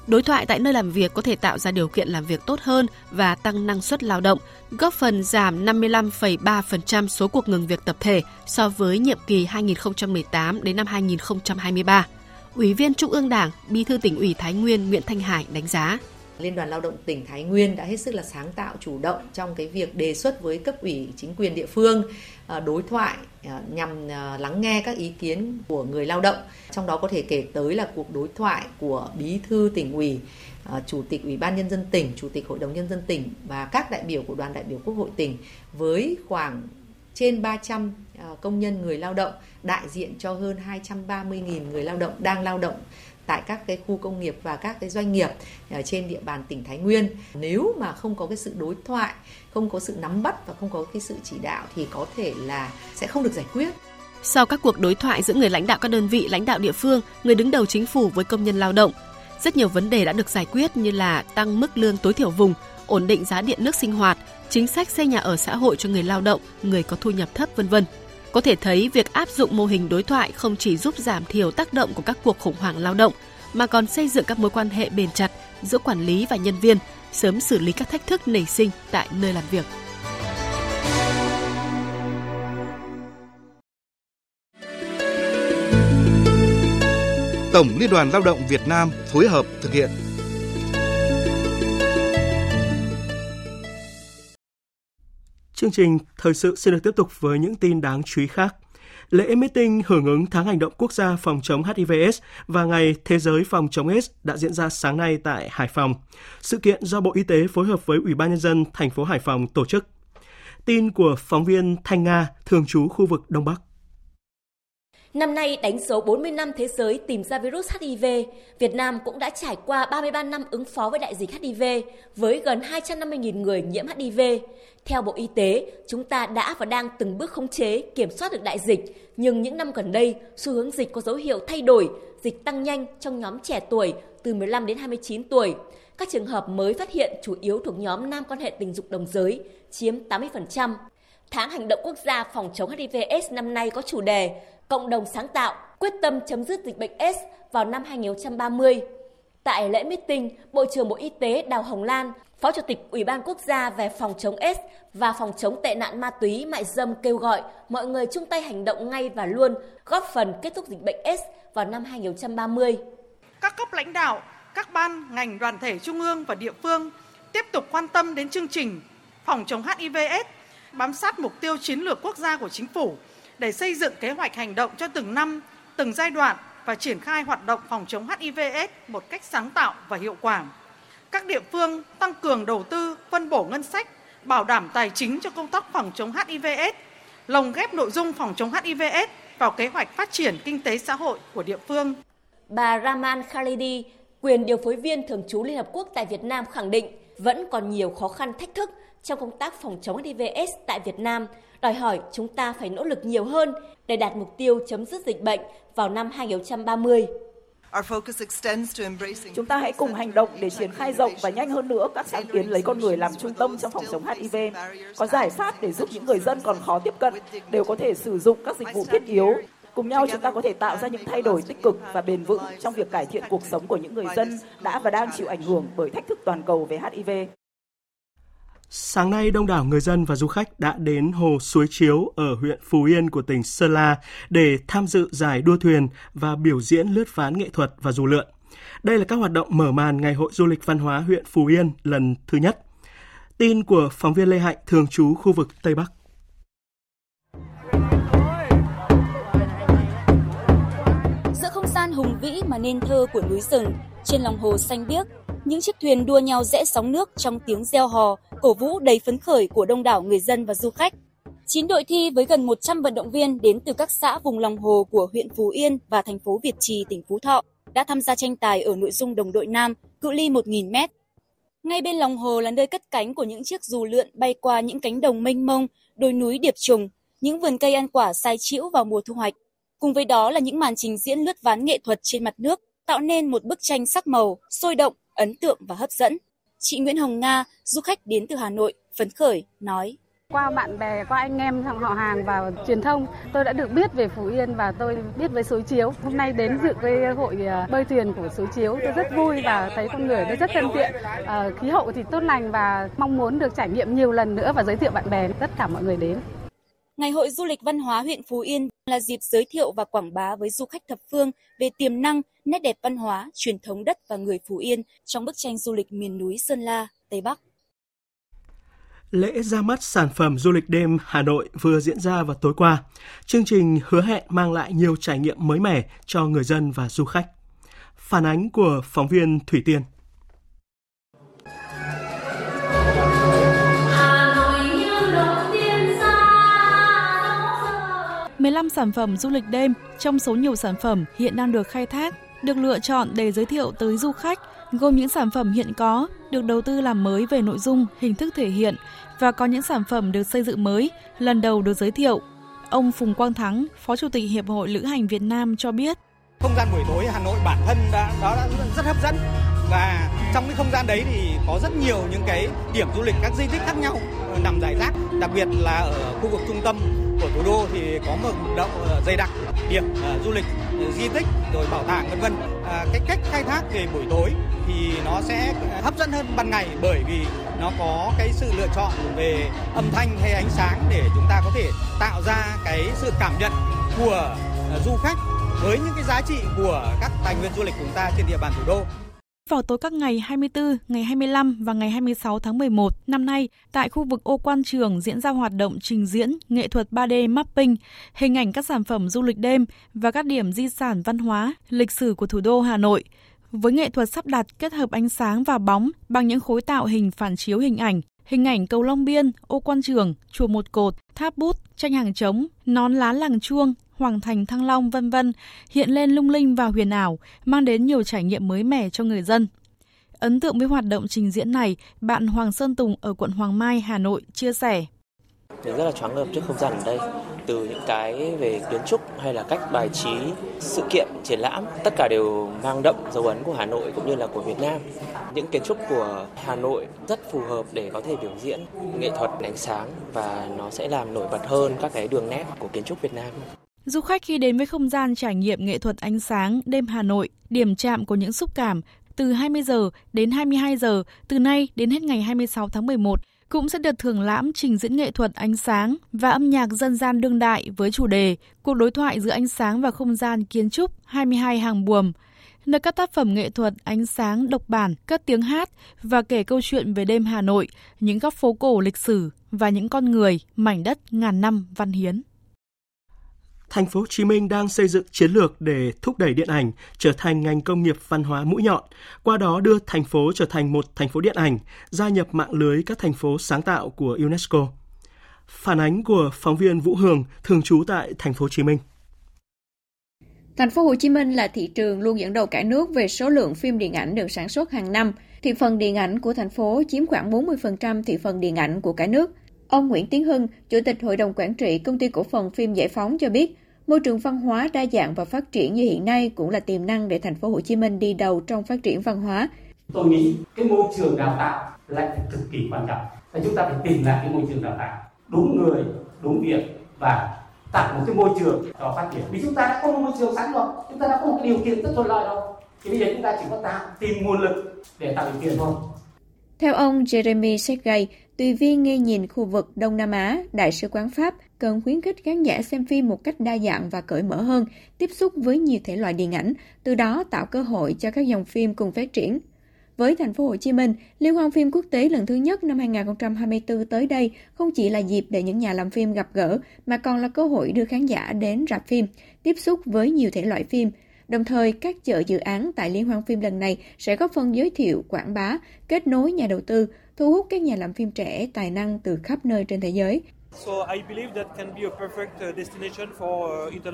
Đối thoại tại nơi làm việc có thể tạo ra điều kiện làm việc tốt hơn và tăng năng suất lao động, góp phần giảm 55,3% số cuộc ngừng việc tập thể so với nhiệm kỳ 2018 đến năm 2023. Ủy viên Trung ương Đảng, Bí thư tỉnh ủy Thái Nguyên Nguyễn Thanh Hải đánh giá. Liên đoàn Lao động tỉnh Thái Nguyên đã hết sức là sáng tạo chủ động trong cái việc đề xuất với cấp ủy chính quyền địa phương à, đối thoại à, nhằm à, lắng nghe các ý kiến của người lao động. Trong đó có thể kể tới là cuộc đối thoại của Bí thư tỉnh ủy, Chủ tịch Ủy ban Nhân dân tỉnh, Chủ tịch Hội đồng Nhân dân tỉnh và các đại biểu của đoàn đại biểu Quốc hội tỉnh với khoảng trên 300 công nhân người lao động đại diện cho hơn 230.000 người lao động đang lao động tại các cái khu công nghiệp và các cái doanh nghiệp ở trên địa bàn tỉnh Thái Nguyên. Nếu mà không có cái sự đối thoại, không có sự nắm bắt và không có cái sự chỉ đạo thì có thể là sẽ không được giải quyết. Sau các cuộc đối thoại giữa người lãnh đạo các đơn vị lãnh đạo địa phương, người đứng đầu chính phủ với công nhân lao động, rất nhiều vấn đề đã được giải quyết như là tăng mức lương tối thiểu vùng, ổn định giá điện nước sinh hoạt, chính sách xây nhà ở xã hội cho người lao động, người có thu nhập thấp vân vân. Có thể thấy việc áp dụng mô hình đối thoại không chỉ giúp giảm thiểu tác động của các cuộc khủng hoảng lao động mà còn xây dựng các mối quan hệ bền chặt giữa quản lý và nhân viên, sớm xử lý các thách thức nảy sinh tại nơi làm việc. Tổng Liên đoàn Lao động Việt Nam phối hợp thực hiện Chương trình thời sự xin được tiếp tục với những tin đáng chú ý khác. Lễ meeting hưởng ứng tháng hành động quốc gia phòng chống HIVS và Ngày Thế giới phòng chống AIDS đã diễn ra sáng nay tại Hải Phòng. Sự kiện do Bộ Y tế phối hợp với Ủy ban nhân dân thành phố Hải Phòng tổ chức. Tin của phóng viên Thanh Nga, thường trú khu vực Đông Bắc. Năm nay đánh dấu 40 năm thế giới tìm ra virus HIV, Việt Nam cũng đã trải qua 33 năm ứng phó với đại dịch HIV với gần 250.000 người nhiễm HIV. Theo Bộ Y tế, chúng ta đã và đang từng bước khống chế, kiểm soát được đại dịch, nhưng những năm gần đây, xu hướng dịch có dấu hiệu thay đổi, dịch tăng nhanh trong nhóm trẻ tuổi từ 15 đến 29 tuổi. Các trường hợp mới phát hiện chủ yếu thuộc nhóm nam quan hệ tình dục đồng giới, chiếm 80%. Tháng hành động quốc gia phòng chống HIV/AIDS năm nay có chủ đề Cộng đồng sáng tạo, quyết tâm chấm dứt dịch bệnh S vào năm 2030. Tại lễ meeting, Bộ trưởng Bộ Y tế Đào Hồng Lan, Phó Chủ tịch Ủy ban Quốc gia về phòng chống S và phòng chống tệ nạn ma túy mại dâm kêu gọi mọi người chung tay hành động ngay và luôn, góp phần kết thúc dịch bệnh S vào năm 2030. Các cấp lãnh đạo, các ban, ngành, đoàn thể trung ương và địa phương tiếp tục quan tâm đến chương trình phòng chống HIV/AIDS, bám sát mục tiêu chiến lược quốc gia của chính phủ để xây dựng kế hoạch hành động cho từng năm, từng giai đoạn và triển khai hoạt động phòng chống HIV/AIDS một cách sáng tạo và hiệu quả. Các địa phương tăng cường đầu tư, phân bổ ngân sách, bảo đảm tài chính cho công tác phòng chống HIV/AIDS, lồng ghép nội dung phòng chống HIV/AIDS vào kế hoạch phát triển kinh tế xã hội của địa phương. Bà Raman Khalidi, quyền điều phối viên thường trú Liên Hợp Quốc tại Việt Nam khẳng định vẫn còn nhiều khó khăn thách thức trong công tác phòng chống HIV/AIDS tại Việt Nam đòi hỏi chúng ta phải nỗ lực nhiều hơn để đạt mục tiêu chấm dứt dịch bệnh vào năm 2030. Chúng ta hãy cùng hành động để triển khai rộng và nhanh hơn nữa các sáng kiến lấy con người làm trung tâm trong phòng chống HIV. Có giải pháp để giúp những người dân còn khó tiếp cận đều có thể sử dụng các dịch vụ thiết yếu. Cùng nhau chúng ta có thể tạo ra những thay đổi tích cực và bền vững trong việc cải thiện cuộc sống của những người dân đã và đang chịu ảnh hưởng bởi thách thức toàn cầu về HIV. Sáng nay, đông đảo người dân và du khách đã đến hồ Suối Chiếu ở huyện Phú Yên của tỉnh Sơn La để tham dự giải đua thuyền và biểu diễn lướt ván nghệ thuật và dù lượn. Đây là các hoạt động mở màn Ngày hội du lịch văn hóa huyện Phú Yên lần thứ nhất. Tin của phóng viên Lê Hạnh thường trú khu vực Tây Bắc. Giữa không gian hùng vĩ mà nên thơ của núi rừng, trên lòng hồ xanh biếc, những chiếc thuyền đua nhau rẽ sóng nước trong tiếng reo hò, cổ vũ đầy phấn khởi của đông đảo người dân và du khách. Chín đội thi với gần 100 vận động viên đến từ các xã vùng lòng hồ của huyện Phú Yên và thành phố Việt Trì, tỉnh Phú Thọ đã tham gia tranh tài ở nội dung đồng đội nam, cự ly 1.000 m. Ngay bên lòng hồ là nơi cất cánh của những chiếc dù lượn bay qua những cánh đồng mênh mông, đồi núi điệp trùng, những vườn cây ăn quả sai chĩu vào mùa thu hoạch. Cùng với đó là những màn trình diễn lướt ván nghệ thuật trên mặt nước, tạo nên một bức tranh sắc màu, sôi động, ấn tượng và hấp dẫn. Chị Nguyễn Hồng Nga, du khách đến từ Hà Nội, phấn khởi, nói. Qua bạn bè, qua anh em trong họ hàng và truyền thông, tôi đã được biết về Phú Yên và tôi biết với Suối Chiếu. Hôm nay đến dự cái hội à, bơi thuyền của Suối Chiếu, tôi rất vui và thấy con người nó rất thân thiện. À, khí hậu thì tốt lành và mong muốn được trải nghiệm nhiều lần nữa và giới thiệu bạn bè tất cả mọi người đến. Ngày hội du lịch văn hóa huyện Phú Yên là dịp giới thiệu và quảng bá với du khách thập phương về tiềm năng, nét đẹp văn hóa, truyền thống đất và người Phú Yên trong bức tranh du lịch miền núi Sơn La, Tây Bắc. Lễ ra mắt sản phẩm du lịch đêm Hà Nội vừa diễn ra vào tối qua. Chương trình hứa hẹn mang lại nhiều trải nghiệm mới mẻ cho người dân và du khách. Phản ánh của phóng viên Thủy Tiên. 15 sản phẩm du lịch đêm trong số nhiều sản phẩm hiện đang được khai thác, được lựa chọn để giới thiệu tới du khách, gồm những sản phẩm hiện có, được đầu tư làm mới về nội dung, hình thức thể hiện và có những sản phẩm được xây dựng mới, lần đầu được giới thiệu. Ông Phùng Quang Thắng, Phó Chủ tịch Hiệp hội Lữ hành Việt Nam cho biết. Không gian buổi tối Hà Nội bản thân đã, đó đã rất hấp dẫn và trong cái không gian đấy thì có rất nhiều những cái điểm du lịch các di tích khác nhau nằm rải rác đặc biệt là ở khu vực trung tâm của thủ đô thì có một động ờ, dày đặc điểm uh, du lịch ờ, di tích rồi bảo tàng vân vân uh, cái cách khai thác về buổi tối thì nó sẽ hấp dẫn hơn ban ngày bởi vì nó có cái sự lựa chọn về âm thanh hay ánh sáng để chúng ta có thể tạo ra cái sự cảm nhận của du khách với những cái giá trị của các tài nguyên du lịch của chúng ta trên địa bàn thủ đô. Vào tối các ngày 24, ngày 25 và ngày 26 tháng 11 năm nay, tại khu vực ô quan trường diễn ra hoạt động trình diễn nghệ thuật 3D mapping, hình ảnh các sản phẩm du lịch đêm và các điểm di sản văn hóa, lịch sử của thủ đô Hà Nội. Với nghệ thuật sắp đặt kết hợp ánh sáng và bóng bằng những khối tạo hình phản chiếu hình ảnh, hình ảnh cầu Long Biên, ô quan trường, chùa một cột, tháp bút, tranh hàng trống, nón lá làng chuông, Hoàng Thành Thăng Long vân vân hiện lên lung linh và huyền ảo, mang đến nhiều trải nghiệm mới mẻ cho người dân. Ấn tượng với hoạt động trình diễn này, bạn Hoàng Sơn Tùng ở quận Hoàng Mai, Hà Nội chia sẻ. Mình rất là choáng ngợp trước không gian ở đây, từ những cái về kiến trúc hay là cách bài trí, sự kiện, triển lãm, tất cả đều mang đậm dấu ấn của Hà Nội cũng như là của Việt Nam. Những kiến trúc của Hà Nội rất phù hợp để có thể biểu diễn nghệ thuật ánh sáng và nó sẽ làm nổi bật hơn các cái đường nét của kiến trúc Việt Nam. Du khách khi đến với không gian trải nghiệm nghệ thuật ánh sáng đêm Hà Nội, điểm chạm của những xúc cảm từ 20 giờ đến 22 giờ từ nay đến hết ngày 26 tháng 11 cũng sẽ được thưởng lãm trình diễn nghệ thuật ánh sáng và âm nhạc dân gian đương đại với chủ đề Cuộc đối thoại giữa ánh sáng và không gian kiến trúc 22 hàng buồm, nơi các tác phẩm nghệ thuật ánh sáng độc bản, các tiếng hát và kể câu chuyện về đêm Hà Nội, những góc phố cổ lịch sử và những con người, mảnh đất ngàn năm văn hiến. Thành phố Hồ Chí Minh đang xây dựng chiến lược để thúc đẩy điện ảnh trở thành ngành công nghiệp văn hóa mũi nhọn, qua đó đưa thành phố trở thành một thành phố điện ảnh, gia nhập mạng lưới các thành phố sáng tạo của UNESCO. Phản ánh của phóng viên Vũ Hường, thường trú tại Thành phố Hồ Chí Minh. Thành phố Hồ Chí Minh là thị trường luôn dẫn đầu cả nước về số lượng phim điện ảnh được sản xuất hàng năm. Thị phần điện ảnh của thành phố chiếm khoảng 40% thị phần điện ảnh của cả nước – Ông Nguyễn Tiến Hưng, Chủ tịch Hội đồng Quản trị Công ty Cổ phần Phim Giải phóng cho biết, Môi trường văn hóa đa dạng và phát triển như hiện nay cũng là tiềm năng để thành phố Hồ Chí Minh đi đầu trong phát triển văn hóa. Tôi nghĩ cái môi trường đào tạo lại cực kỳ quan trọng. Và chúng ta phải tìm lại cái môi trường đào tạo đúng người, đúng việc và tạo một cái môi trường cho phát triển. Vì chúng ta đã có một môi trường sẵn rồi, chúng ta đã có một điều kiện rất thuận lợi rồi. Thì bây giờ chúng ta chỉ có tạo tìm nguồn lực để tạo điều kiện thôi. Theo ông Jeremy Sergey, tùy viên nghe nhìn khu vực Đông Nam Á, Đại sứ quán Pháp cần khuyến khích khán giả xem phim một cách đa dạng và cởi mở hơn, tiếp xúc với nhiều thể loại điện ảnh, từ đó tạo cơ hội cho các dòng phim cùng phát triển. Với thành phố Hồ Chí Minh, Liên hoan phim quốc tế lần thứ nhất năm 2024 tới đây không chỉ là dịp để những nhà làm phim gặp gỡ, mà còn là cơ hội đưa khán giả đến rạp phim, tiếp xúc với nhiều thể loại phim. Đồng thời, các chợ dự án tại Liên hoan phim lần này sẽ góp phần giới thiệu, quảng bá, kết nối nhà đầu tư, thu hút các nhà làm phim trẻ tài năng từ khắp nơi trên thế giới,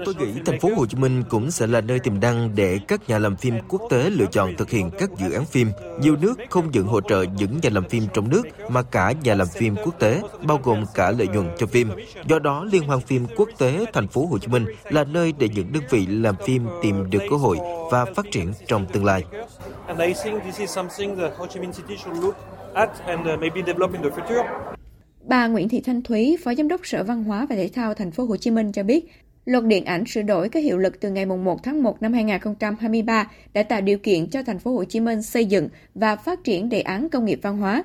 Tôi nghĩ thành phố Hồ Chí Minh cũng sẽ là nơi tiềm năng để các nhà làm phim quốc tế lựa chọn thực hiện các dự án phim. Nhiều nước không những hỗ trợ những nhà làm phim trong nước mà cả nhà làm phim quốc tế, bao gồm cả lợi nhuận cho phim. Do đó, Liên hoan phim quốc tế thành phố Hồ Chí Minh là nơi để những đơn vị làm phim tìm được cơ hội và phát triển trong tương lai. Bà Nguyễn Thị Thanh Thúy, Phó Giám đốc Sở Văn hóa và Thể thao Thành phố Hồ Chí Minh cho biết, Luật điện ảnh sửa đổi có hiệu lực từ ngày 1 tháng 1 năm 2023 đã tạo điều kiện cho thành phố Hồ Chí Minh xây dựng và phát triển đề án công nghiệp văn hóa.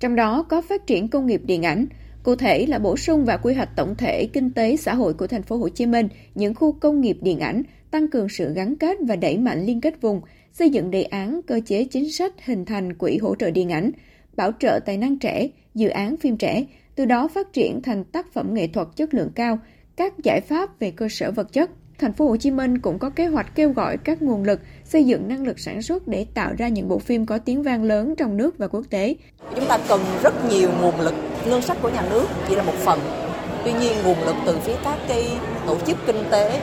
Trong đó có phát triển công nghiệp điện ảnh, cụ thể là bổ sung và quy hoạch tổng thể kinh tế xã hội của thành phố Hồ Chí Minh những khu công nghiệp điện ảnh, tăng cường sự gắn kết và đẩy mạnh liên kết vùng, xây dựng đề án cơ chế chính sách hình thành quỹ hỗ trợ điện ảnh, bảo trợ tài năng trẻ, dự án phim trẻ, từ đó phát triển thành tác phẩm nghệ thuật chất lượng cao, các giải pháp về cơ sở vật chất. Thành phố Hồ Chí Minh cũng có kế hoạch kêu gọi các nguồn lực xây dựng năng lực sản xuất để tạo ra những bộ phim có tiếng vang lớn trong nước và quốc tế. Chúng ta cần rất nhiều nguồn lực, ngân sách của nhà nước chỉ là một phần. Tuy nhiên nguồn lực từ phía các cái tổ chức kinh tế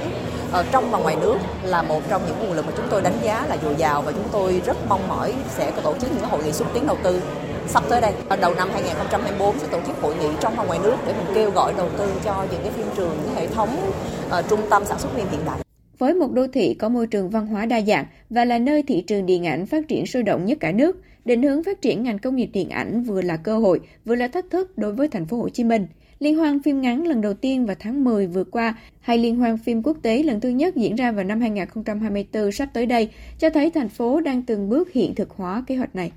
ở trong và ngoài nước là một trong những nguồn lực mà chúng tôi đánh giá là dồi dào và chúng tôi rất mong mỏi sẽ có tổ chức những hội nghị xúc tiến đầu tư sắp tới đây đầu năm 2024 sẽ tổ chức hội nghị trong và ngoài nước để mình kêu gọi đầu tư cho những cái phim trường những hệ thống uh, trung tâm sản xuất phim hiện đại với một đô thị có môi trường văn hóa đa dạng và là nơi thị trường điện ảnh phát triển sôi động nhất cả nước, định hướng phát triển ngành công nghiệp điện ảnh vừa là cơ hội, vừa là thách thức đối với thành phố Hồ Chí Minh. Liên hoan phim ngắn lần đầu tiên vào tháng 10 vừa qua hay liên hoan phim quốc tế lần thứ nhất diễn ra vào năm 2024 sắp tới đây cho thấy thành phố đang từng bước hiện thực hóa kế hoạch này.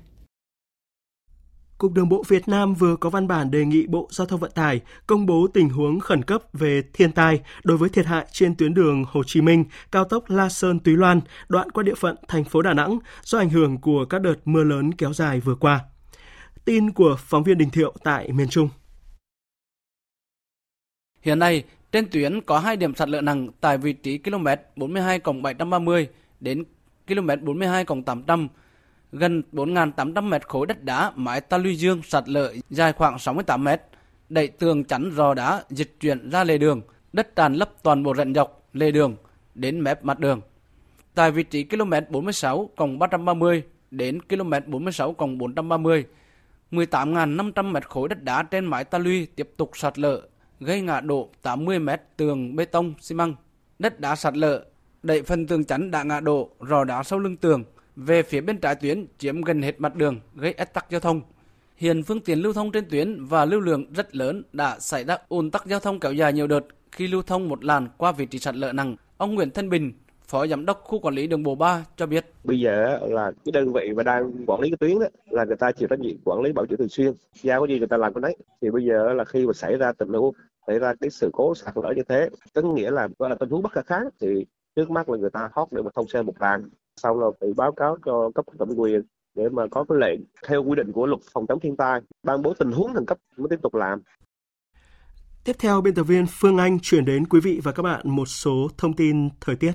Cục Đường bộ Việt Nam vừa có văn bản đề nghị Bộ Giao thông Vận tải công bố tình huống khẩn cấp về thiên tai đối với thiệt hại trên tuyến đường Hồ Chí Minh, cao tốc La Sơn Túy Loan, đoạn qua địa phận thành phố Đà Nẵng do ảnh hưởng của các đợt mưa lớn kéo dài vừa qua. Tin của phóng viên Đình Thiệu tại miền Trung. Hiện nay, trên tuyến có hai điểm sạt lở nặng tại vị trí km 42 730 đến km 42 800 gần 4.800 mét khối đất đá mái ta luy dương sạt lở dài khoảng 68 mét, đẩy tường chắn rò đá dịch chuyển ra lề đường, đất tràn lấp toàn bộ rạn dọc lề đường đến mép mặt đường. Tại vị trí km 46 330 đến km 46 430, 18.500 mét khối đất đá trên mái ta luy tiếp tục sạt lở, gây ngã đổ 80 mét tường bê tông xi măng. Đất đá sạt lở, đẩy phần tường chắn đã ngã đổ, rò đá sau lưng tường, về phía bên trái tuyến chiếm gần hết mặt đường gây ách tắc giao thông. Hiện phương tiện lưu thông trên tuyến và lưu lượng rất lớn đã xảy ra ùn tắc giao thông kéo dài nhiều đợt khi lưu thông một làn qua vị trí sạt lở nặng. Ông Nguyễn Thanh Bình, Phó Giám đốc khu quản lý đường bộ 3 cho biết. Bây giờ là cái đơn vị mà đang quản lý cái tuyến đó là người ta chịu trách nhiệm quản lý bảo trì thường xuyên. Giao cái gì người ta làm cái đấy. Thì bây giờ là khi mà xảy ra tình huống xảy ra cái sự cố sạt lở như thế, tức nghĩa là gọi là tình huống bất khả kháng thì trước mắt là người ta thoát để mà thông xe một làn sau là phải báo cáo cho cấp thẩm quyền để mà có cái lệnh theo quy định của luật phòng chống thiên tai ban bố tình huống khẩn cấp mới tiếp tục làm Tiếp theo, biên tập viên Phương Anh chuyển đến quý vị và các bạn một số thông tin thời tiết.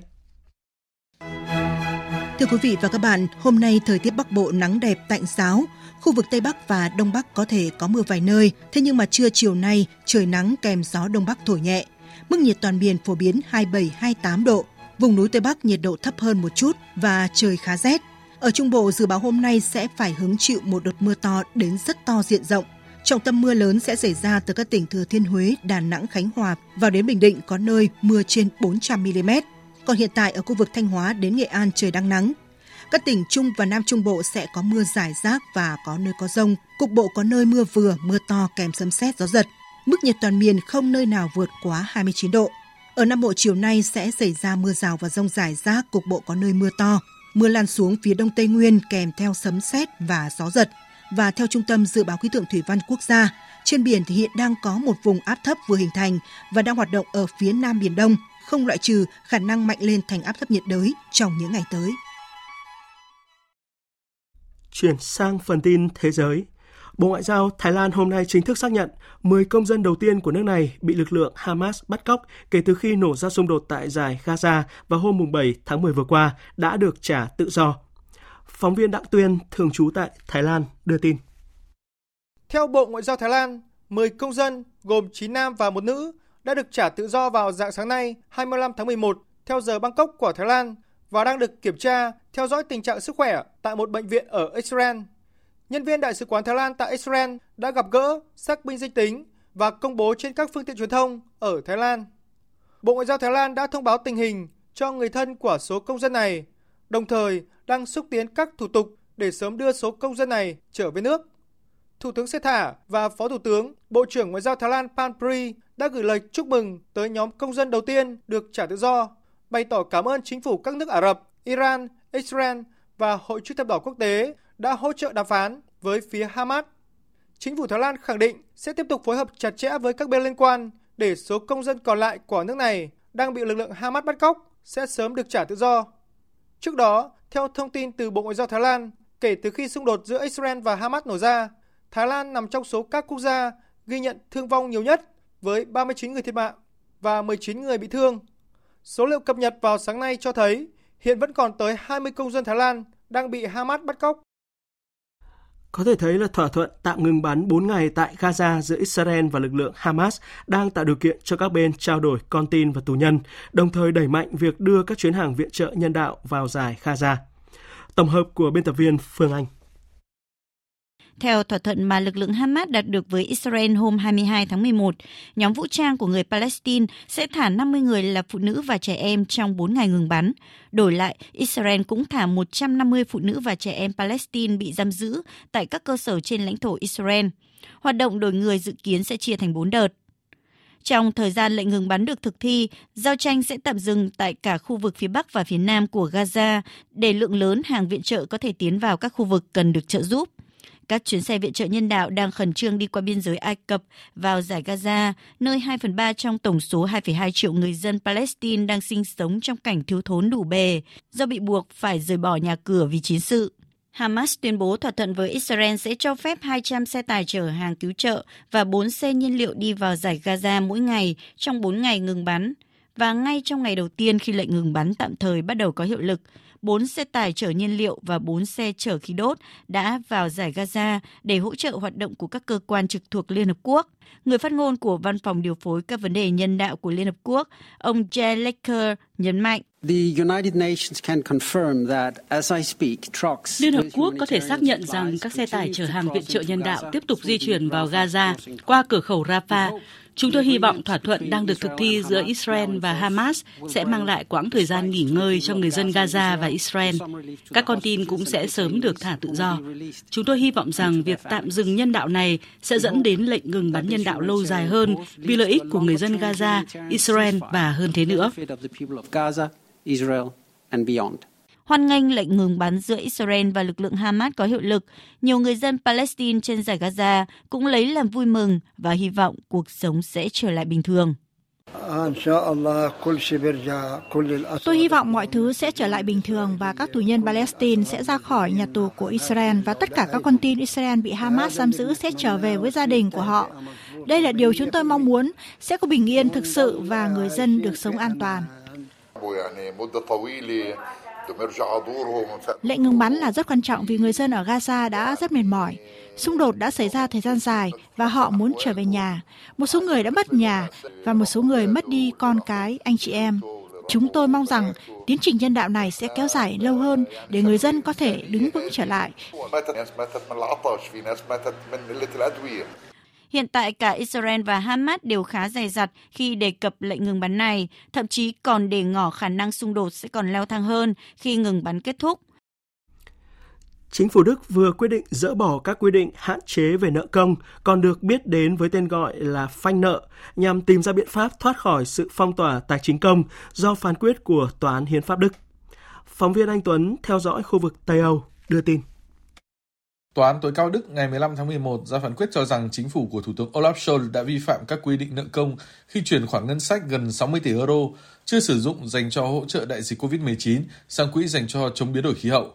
Thưa quý vị và các bạn, hôm nay thời tiết Bắc Bộ nắng đẹp tạnh giáo. Khu vực Tây Bắc và Đông Bắc có thể có mưa vài nơi, thế nhưng mà trưa chiều nay trời nắng kèm gió Đông Bắc thổi nhẹ. Mức nhiệt toàn miền phổ biến 27-28 độ, Vùng núi Tây Bắc nhiệt độ thấp hơn một chút và trời khá rét. Ở Trung Bộ dự báo hôm nay sẽ phải hứng chịu một đợt mưa to đến rất to diện rộng. Trọng tâm mưa lớn sẽ xảy ra từ các tỉnh Thừa Thiên Huế, Đà Nẵng, Khánh Hòa vào đến Bình Định có nơi mưa trên 400 mm. Còn hiện tại ở khu vực Thanh Hóa đến Nghệ An trời đang nắng. Các tỉnh Trung và Nam Trung Bộ sẽ có mưa rải rác và có nơi có rông, cục bộ có nơi mưa vừa, mưa to kèm sấm sét gió giật. Mức nhiệt toàn miền không nơi nào vượt quá 29 độ. Ở Nam Bộ chiều nay sẽ xảy ra mưa rào và rông rải rác, cục bộ có nơi mưa to. Mưa lan xuống phía đông Tây Nguyên kèm theo sấm sét và gió giật. Và theo Trung tâm Dự báo Khí tượng Thủy văn Quốc gia, trên biển thì hiện đang có một vùng áp thấp vừa hình thành và đang hoạt động ở phía Nam Biển Đông, không loại trừ khả năng mạnh lên thành áp thấp nhiệt đới trong những ngày tới. Chuyển sang phần tin thế giới. Bộ Ngoại giao Thái Lan hôm nay chính thức xác nhận 10 công dân đầu tiên của nước này bị lực lượng Hamas bắt cóc kể từ khi nổ ra xung đột tại giải Gaza vào hôm 7 tháng 10 vừa qua đã được trả tự do. Phóng viên Đặng Tuyên, thường trú tại Thái Lan, đưa tin. Theo Bộ Ngoại giao Thái Lan, 10 công dân gồm 9 nam và một nữ đã được trả tự do vào dạng sáng nay 25 tháng 11 theo giờ Bangkok của Thái Lan và đang được kiểm tra, theo dõi tình trạng sức khỏe tại một bệnh viện ở Israel. Nhân viên Đại sứ quán Thái Lan tại Israel đã gặp gỡ, xác minh danh tính và công bố trên các phương tiện truyền thông ở Thái Lan. Bộ Ngoại giao Thái Lan đã thông báo tình hình cho người thân của số công dân này, đồng thời đang xúc tiến các thủ tục để sớm đưa số công dân này trở về nước. Thủ tướng Sethả và Phó Thủ tướng, Bộ trưởng Ngoại giao Thái Lan Panpri đã gửi lời chúc mừng tới nhóm công dân đầu tiên được trả tự do, bày tỏ cảm ơn chính phủ các nước Ả Rập, Iran, Israel và Hội chữ thập đỏ quốc tế đã hỗ trợ đàm phán với phía Hamas. Chính phủ Thái Lan khẳng định sẽ tiếp tục phối hợp chặt chẽ với các bên liên quan để số công dân còn lại của nước này đang bị lực lượng Hamas bắt cóc sẽ sớm được trả tự do. Trước đó, theo thông tin từ Bộ Ngoại giao Thái Lan, kể từ khi xung đột giữa Israel và Hamas nổ ra, Thái Lan nằm trong số các quốc gia ghi nhận thương vong nhiều nhất với 39 người thiệt mạng và 19 người bị thương. Số liệu cập nhật vào sáng nay cho thấy hiện vẫn còn tới 20 công dân Thái Lan đang bị Hamas bắt cóc. Có thể thấy là thỏa thuận tạm ngừng bắn 4 ngày tại Gaza giữa Israel và lực lượng Hamas đang tạo điều kiện cho các bên trao đổi con tin và tù nhân, đồng thời đẩy mạnh việc đưa các chuyến hàng viện trợ nhân đạo vào giải Gaza. Tổng hợp của biên tập viên Phương Anh. Theo thỏa thuận mà lực lượng Hamas đạt được với Israel hôm 22 tháng 11, nhóm vũ trang của người Palestine sẽ thả 50 người là phụ nữ và trẻ em trong 4 ngày ngừng bắn. Đổi lại, Israel cũng thả 150 phụ nữ và trẻ em Palestine bị giam giữ tại các cơ sở trên lãnh thổ Israel. Hoạt động đổi người dự kiến sẽ chia thành 4 đợt. Trong thời gian lệnh ngừng bắn được thực thi, giao tranh sẽ tạm dừng tại cả khu vực phía Bắc và phía Nam của Gaza để lượng lớn hàng viện trợ có thể tiến vào các khu vực cần được trợ giúp. Các chuyến xe viện trợ nhân đạo đang khẩn trương đi qua biên giới Ai Cập vào giải Gaza, nơi 2 phần 3 trong tổng số 2,2 triệu người dân Palestine đang sinh sống trong cảnh thiếu thốn đủ bề do bị buộc phải rời bỏ nhà cửa vì chiến sự. Hamas tuyên bố thỏa thuận với Israel sẽ cho phép 200 xe tải chở hàng cứu trợ và 4 xe nhiên liệu đi vào giải Gaza mỗi ngày trong 4 ngày ngừng bắn. Và ngay trong ngày đầu tiên khi lệnh ngừng bắn tạm thời bắt đầu có hiệu lực, 4 xe tải chở nhiên liệu và 4 xe chở khí đốt đã vào giải Gaza để hỗ trợ hoạt động của các cơ quan trực thuộc Liên Hợp Quốc. Người phát ngôn của Văn phòng điều phối các vấn đề nhân đạo của Liên Hợp Quốc, ông Jay Lecker nhấn mạnh. Liên Hợp Quốc có thể xác nhận rằng các xe tải chở hàng viện trợ nhân đạo tiếp tục di chuyển vào Gaza qua cửa khẩu Rafah, Chúng tôi hy vọng thỏa thuận đang được thực thi giữa Israel và Hamas sẽ mang lại quãng thời gian nghỉ ngơi cho người dân Gaza và Israel. Các con tin cũng sẽ sớm được thả tự do. Chúng tôi hy vọng rằng việc tạm dừng nhân đạo này sẽ dẫn đến lệnh ngừng bắn nhân đạo lâu dài hơn vì lợi ích của người dân Gaza, Israel và hơn thế nữa. Hoan nghênh lệnh ngừng bắn giữa Israel và lực lượng Hamas có hiệu lực, nhiều người dân Palestine trên giải Gaza cũng lấy làm vui mừng và hy vọng cuộc sống sẽ trở lại bình thường. Tôi hy vọng mọi thứ sẽ trở lại bình thường và các tù nhân Palestine sẽ ra khỏi nhà tù của Israel và tất cả các con tin Israel bị Hamas giam giữ sẽ trở về với gia đình của họ. Đây là điều chúng tôi mong muốn, sẽ có bình yên thực sự và người dân được sống an toàn. Lệnh ngừng bắn là rất quan trọng vì người dân ở Gaza đã rất mệt mỏi. Xung đột đã xảy ra thời gian dài và họ muốn trở về nhà. Một số người đã mất nhà và một số người mất đi con cái, anh chị em. Chúng tôi mong rằng tiến trình nhân đạo này sẽ kéo dài lâu hơn để người dân có thể đứng vững trở lại. Hiện tại cả Israel và Hamas đều khá dày dặt khi đề cập lệnh ngừng bắn này, thậm chí còn để ngỏ khả năng xung đột sẽ còn leo thang hơn khi ngừng bắn kết thúc. Chính phủ Đức vừa quyết định dỡ bỏ các quy định hạn chế về nợ công, còn được biết đến với tên gọi là phanh nợ, nhằm tìm ra biện pháp thoát khỏi sự phong tỏa tài chính công do phán quyết của Tòa án Hiến pháp Đức. Phóng viên Anh Tuấn theo dõi khu vực Tây Âu đưa tin. Tòa án tối cao Đức ngày 15 tháng 11 ra phán quyết cho rằng chính phủ của Thủ tướng Olaf Scholz đã vi phạm các quy định nợ công khi chuyển khoản ngân sách gần 60 tỷ euro chưa sử dụng dành cho hỗ trợ đại dịch COVID-19 sang quỹ dành cho chống biến đổi khí hậu.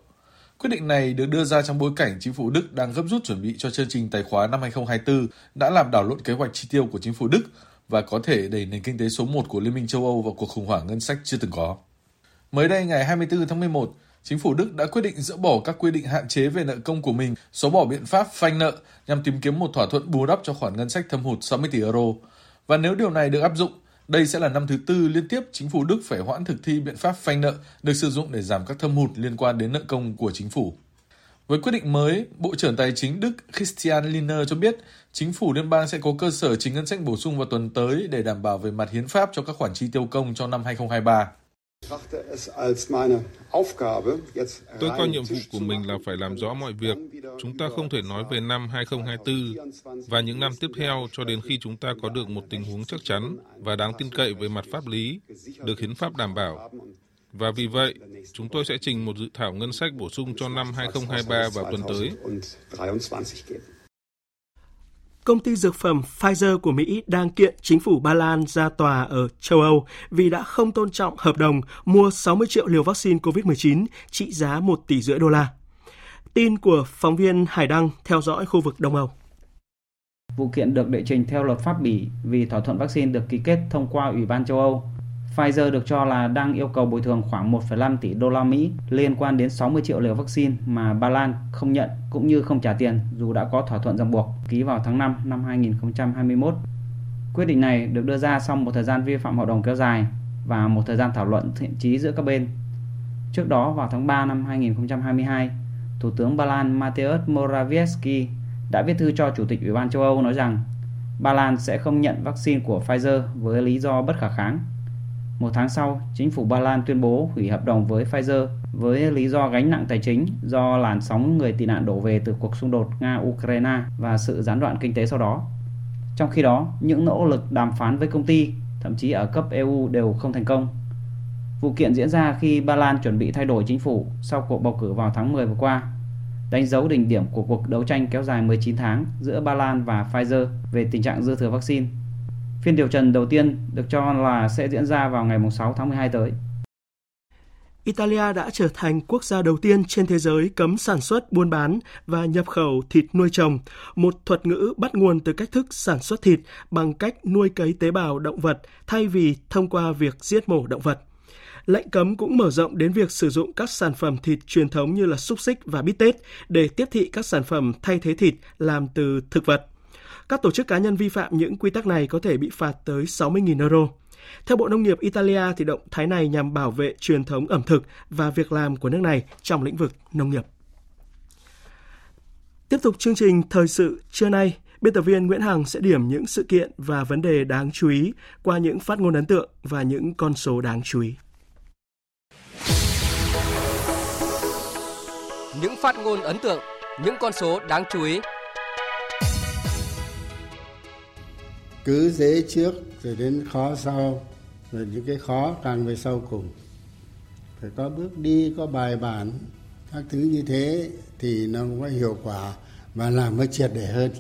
Quyết định này được đưa ra trong bối cảnh chính phủ Đức đang gấp rút chuẩn bị cho chương trình tài khóa năm 2024 đã làm đảo lộn kế hoạch chi tiêu của chính phủ Đức và có thể đẩy nền kinh tế số 1 của Liên minh châu Âu vào cuộc khủng hoảng ngân sách chưa từng có. Mới đây ngày 24 tháng 11, chính phủ Đức đã quyết định dỡ bỏ các quy định hạn chế về nợ công của mình, xóa bỏ biện pháp phanh nợ nhằm tìm kiếm một thỏa thuận bù đắp cho khoản ngân sách thâm hụt 60 tỷ euro. Và nếu điều này được áp dụng, đây sẽ là năm thứ tư liên tiếp chính phủ Đức phải hoãn thực thi biện pháp phanh nợ được sử dụng để giảm các thâm hụt liên quan đến nợ công của chính phủ. Với quyết định mới, Bộ trưởng Tài chính Đức Christian Lindner cho biết chính phủ liên bang sẽ có cơ sở chính ngân sách bổ sung vào tuần tới để đảm bảo về mặt hiến pháp cho các khoản chi tiêu công trong năm 2023. Tôi coi nhiệm vụ của mình là phải làm rõ mọi việc. Chúng ta không thể nói về năm 2024 và những năm tiếp theo cho đến khi chúng ta có được một tình huống chắc chắn và đáng tin cậy về mặt pháp lý, được hiến pháp đảm bảo. Và vì vậy, chúng tôi sẽ trình một dự thảo ngân sách bổ sung cho năm 2023 vào tuần tới. Công ty dược phẩm Pfizer của Mỹ đang kiện chính phủ Ba Lan ra tòa ở châu Âu vì đã không tôn trọng hợp đồng mua 60 triệu liều vaccine COVID-19 trị giá 1 tỷ rưỡi đô la. Tin của phóng viên Hải Đăng theo dõi khu vực Đông Âu. Vụ kiện được đệ trình theo luật pháp Bỉ vì thỏa thuận vaccine được ký kết thông qua Ủy ban châu Âu Pfizer được cho là đang yêu cầu bồi thường khoảng 1,5 tỷ đô la Mỹ liên quan đến 60 triệu liều vaccine mà Ba Lan không nhận cũng như không trả tiền dù đã có thỏa thuận ràng buộc ký vào tháng 5 năm 2021. Quyết định này được đưa ra sau một thời gian vi phạm hợp đồng kéo dài và một thời gian thảo luận thiện chí giữa các bên. Trước đó vào tháng 3 năm 2022, Thủ tướng Ba Lan Mateusz Morawiecki đã viết thư cho Chủ tịch Ủy ban châu Âu nói rằng Ba Lan sẽ không nhận vaccine của Pfizer với lý do bất khả kháng một tháng sau, chính phủ Ba Lan tuyên bố hủy hợp đồng với Pfizer với lý do gánh nặng tài chính do làn sóng người tị nạn đổ về từ cuộc xung đột Nga-Ukraine và sự gián đoạn kinh tế sau đó. Trong khi đó, những nỗ lực đàm phán với công ty, thậm chí ở cấp EU đều không thành công. Vụ kiện diễn ra khi Ba Lan chuẩn bị thay đổi chính phủ sau cuộc bầu cử vào tháng 10 vừa qua, đánh dấu đỉnh điểm của cuộc đấu tranh kéo dài 19 tháng giữa Ba Lan và Pfizer về tình trạng dư thừa vaccine Phiên điều trần đầu tiên được cho là sẽ diễn ra vào ngày 6 tháng 12 tới. Italia đã trở thành quốc gia đầu tiên trên thế giới cấm sản xuất, buôn bán và nhập khẩu thịt nuôi trồng, một thuật ngữ bắt nguồn từ cách thức sản xuất thịt bằng cách nuôi cấy tế bào động vật thay vì thông qua việc giết mổ động vật. Lệnh cấm cũng mở rộng đến việc sử dụng các sản phẩm thịt truyền thống như là xúc xích và bít tết để tiếp thị các sản phẩm thay thế thịt làm từ thực vật. Các tổ chức cá nhân vi phạm những quy tắc này có thể bị phạt tới 60.000 euro. Theo Bộ Nông nghiệp Italia, thì động thái này nhằm bảo vệ truyền thống ẩm thực và việc làm của nước này trong lĩnh vực nông nghiệp. Tiếp tục chương trình thời sự trưa nay, biên tập viên Nguyễn Hằng sẽ điểm những sự kiện và vấn đề đáng chú ý qua những phát ngôn ấn tượng và những con số đáng chú ý. Những phát ngôn ấn tượng, những con số đáng chú ý cứ dễ trước rồi đến khó sau, rồi những cái khó càng về sau cùng. Phải có bước đi, có bài bản, các thứ như thế thì nó có hiệu quả và làm mới triệt để hơn.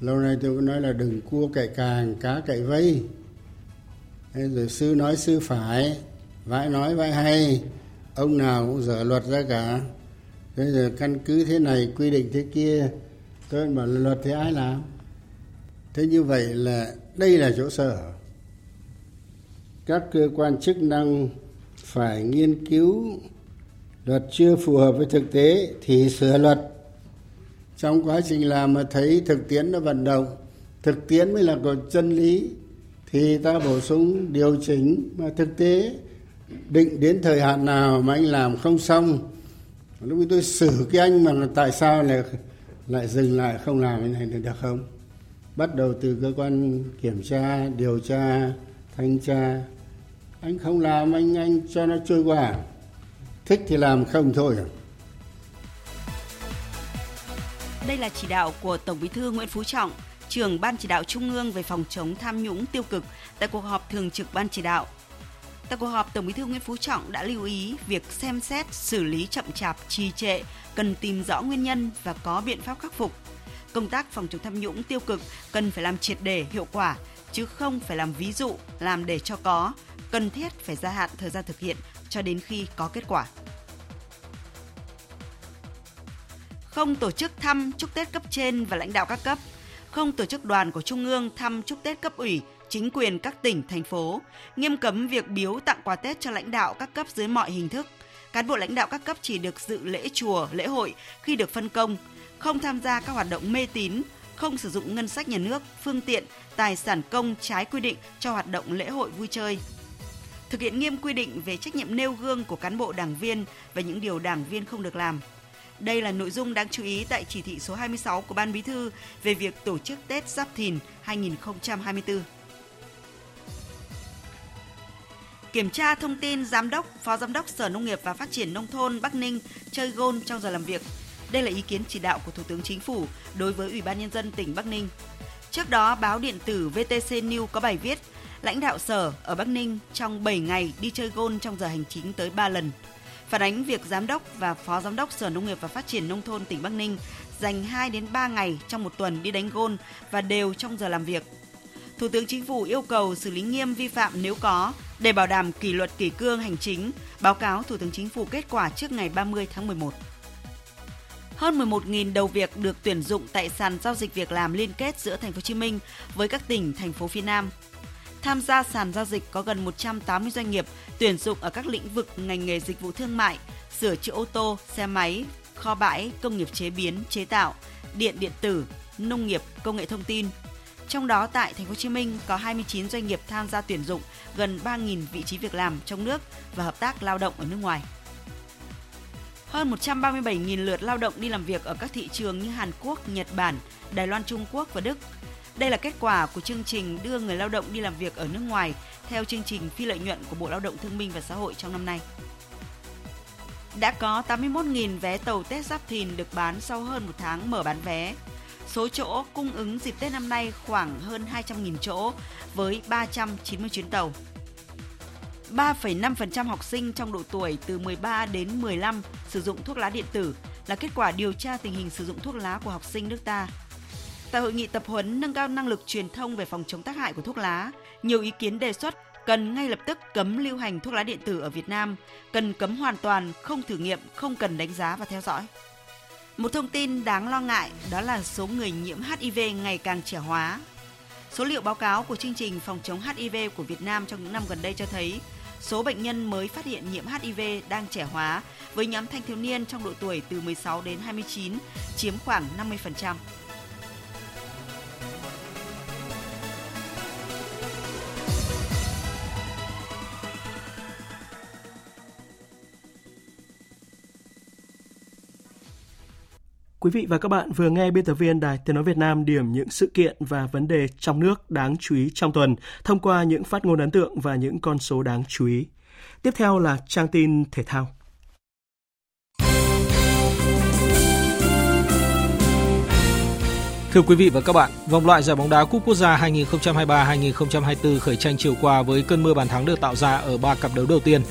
Lâu nay tôi cũng nói là đừng cua cậy càng, cá cậy vây. Thế rồi sư nói sư phải, vãi nói vãi hay, ông nào cũng dở luật ra cả. Thế giờ căn cứ thế này, quy định thế kia, tôi bảo là luật thì ai làm? Thế như vậy là đây là chỗ sơ hở. Các cơ quan chức năng phải nghiên cứu luật chưa phù hợp với thực tế thì sửa luật. Trong quá trình làm mà thấy thực tiễn nó vận động, thực tiễn mới là có chân lý, thì ta bổ sung điều chỉnh mà thực tế định đến thời hạn nào mà anh làm không xong. Lúc tôi xử cái anh mà tại sao lại lại dừng lại không làm cái này được không? Bắt đầu từ cơ quan kiểm tra điều tra thanh tra anh không làm anh anh cho nó trôi qua thích thì làm không thôi đây là chỉ đạo của Tổng Bí thư Nguyễn Phú Trọng, trưởng Ban chỉ đạo Trung ương về phòng chống tham nhũng tiêu cực tại cuộc họp thường trực Ban chỉ đạo. Tại cuộc họp, Tổng Bí thư Nguyễn Phú Trọng đã lưu ý việc xem xét xử lý chậm chạp trì trệ cần tìm rõ nguyên nhân và có biện pháp khắc phục. Công tác phòng chống tham nhũng tiêu cực cần phải làm triệt để hiệu quả chứ không phải làm ví dụ, làm để cho có, cần thiết phải gia hạn thời gian thực hiện cho đến khi có kết quả. Không tổ chức thăm chúc Tết cấp trên và lãnh đạo các cấp, không tổ chức đoàn của Trung ương thăm chúc Tết cấp ủy, chính quyền các tỉnh, thành phố, nghiêm cấm việc biếu tặng quà Tết cho lãnh đạo các cấp dưới mọi hình thức. Cán bộ lãnh đạo các cấp chỉ được dự lễ chùa, lễ hội khi được phân công, không tham gia các hoạt động mê tín, không sử dụng ngân sách nhà nước, phương tiện, tài sản công trái quy định cho hoạt động lễ hội vui chơi. Thực hiện nghiêm quy định về trách nhiệm nêu gương của cán bộ đảng viên và những điều đảng viên không được làm. Đây là nội dung đáng chú ý tại chỉ thị số 26 của Ban Bí thư về việc tổ chức Tết Giáp Thìn 2024. Kiểm tra thông tin Giám đốc, Phó Giám đốc Sở Nông nghiệp và Phát triển Nông thôn Bắc Ninh chơi gôn trong giờ làm việc. Đây là ý kiến chỉ đạo của Thủ tướng Chính phủ đối với Ủy ban Nhân dân tỉnh Bắc Ninh. Trước đó, báo điện tử VTC News có bài viết lãnh đạo sở ở Bắc Ninh trong 7 ngày đi chơi gôn trong giờ hành chính tới 3 lần. Phản ánh việc giám đốc và phó giám đốc Sở Nông nghiệp và Phát triển nông thôn tỉnh Bắc Ninh dành 2 đến 3 ngày trong một tuần đi đánh gôn và đều trong giờ làm việc. Thủ tướng Chính phủ yêu cầu xử lý nghiêm vi phạm nếu có để bảo đảm kỷ luật kỷ cương hành chính, báo cáo Thủ tướng Chính phủ kết quả trước ngày 30 tháng 11 hơn 11.000 đầu việc được tuyển dụng tại sàn giao dịch việc làm liên kết giữa Thành phố Hồ Chí Minh với các tỉnh thành phố phía Nam. Tham gia sàn giao dịch có gần 180 doanh nghiệp tuyển dụng ở các lĩnh vực ngành nghề dịch vụ thương mại, sửa chữa ô tô, xe máy, kho bãi, công nghiệp chế biến, chế tạo, điện điện tử, nông nghiệp, công nghệ thông tin. Trong đó tại Thành phố Hồ Chí Minh có 29 doanh nghiệp tham gia tuyển dụng gần 3.000 vị trí việc làm trong nước và hợp tác lao động ở nước ngoài. Hơn 137.000 lượt lao động đi làm việc ở các thị trường như Hàn Quốc, Nhật Bản, Đài Loan Trung Quốc và Đức – đây là kết quả của chương trình đưa người lao động đi làm việc ở nước ngoài theo chương trình phi lợi nhuận của Bộ Lao động Thương binh và Xã hội trong năm nay. Đã có 81.000 vé tàu Tết Giáp Thìn được bán sau hơn một tháng mở bán vé. Số chỗ cung ứng dịp Tết năm nay khoảng hơn 200.000 chỗ với 390 chuyến tàu. 3,5% học sinh trong độ tuổi từ 13 đến 15 sử dụng thuốc lá điện tử là kết quả điều tra tình hình sử dụng thuốc lá của học sinh nước ta Tại hội nghị tập huấn nâng cao năng lực truyền thông về phòng chống tác hại của thuốc lá, nhiều ý kiến đề xuất cần ngay lập tức cấm lưu hành thuốc lá điện tử ở Việt Nam, cần cấm hoàn toàn, không thử nghiệm, không cần đánh giá và theo dõi. Một thông tin đáng lo ngại đó là số người nhiễm HIV ngày càng trẻ hóa. Số liệu báo cáo của chương trình phòng chống HIV của Việt Nam trong những năm gần đây cho thấy số bệnh nhân mới phát hiện nhiễm HIV đang trẻ hóa với nhóm thanh thiếu niên trong độ tuổi từ 16 đến 29 chiếm khoảng 50%. Quý vị và các bạn vừa nghe biên tập viên Đài Tiếng Nói Việt Nam điểm những sự kiện và vấn đề trong nước đáng chú ý trong tuần thông qua những phát ngôn ấn tượng và những con số đáng chú ý. Tiếp theo là trang tin thể thao. Thưa quý vị và các bạn, vòng loại giải bóng đá Cúp Quốc gia 2023-2024 khởi tranh chiều qua với cơn mưa bàn thắng được tạo ra ở ba cặp đấu đầu tiên.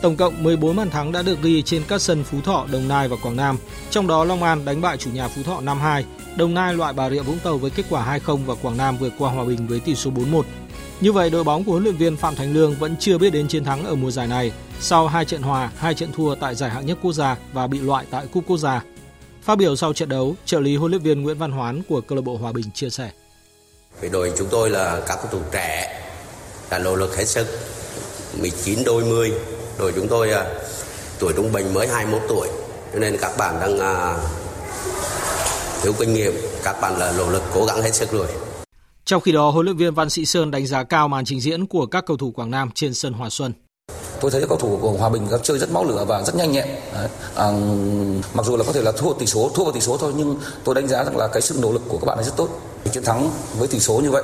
Tổng cộng 14 bàn thắng đã được ghi trên các sân Phú Thọ, Đồng Nai và Quảng Nam. Trong đó Long An đánh bại chủ nhà Phú Thọ 5-2, Đồng Nai loại Bà Rịa Vũng Tàu với kết quả 2-0 và Quảng Nam vượt qua Hòa Bình với tỷ số 4-1. Như vậy, đội bóng của huấn luyện viên Phạm Thành Lương vẫn chưa biết đến chiến thắng ở mùa giải này sau hai trận hòa, hai trận thua tại giải hạng nhất quốc gia và bị loại tại cúp quốc gia. Phát biểu sau trận đấu, trợ lý huấn luyện viên Nguyễn Văn Hoán của câu lạc bộ Hòa Bình chia sẻ: Về đội chúng tôi là các cầu thủ trẻ đã nỗ lực hết sức 19 đôi 10 đội chúng tôi à, tuổi trung bình mới 21 tuổi cho nên các bạn đang à, thiếu kinh nghiệm các bạn là nỗ lực cố gắng hết sức rồi trong khi đó, huấn luyện viên Văn Sĩ Sơn đánh giá cao màn trình diễn của các cầu thủ Quảng Nam trên sân Hòa Xuân. Tôi thấy các cầu thủ của Hòa Bình các chơi rất máu lửa và rất nhanh nhẹn. À, mặc dù là có thể là thua tỷ số, thua vào tỷ số thôi nhưng tôi đánh giá rằng là cái sự nỗ lực của các bạn ấy rất tốt. Chiến thắng với tỷ số như vậy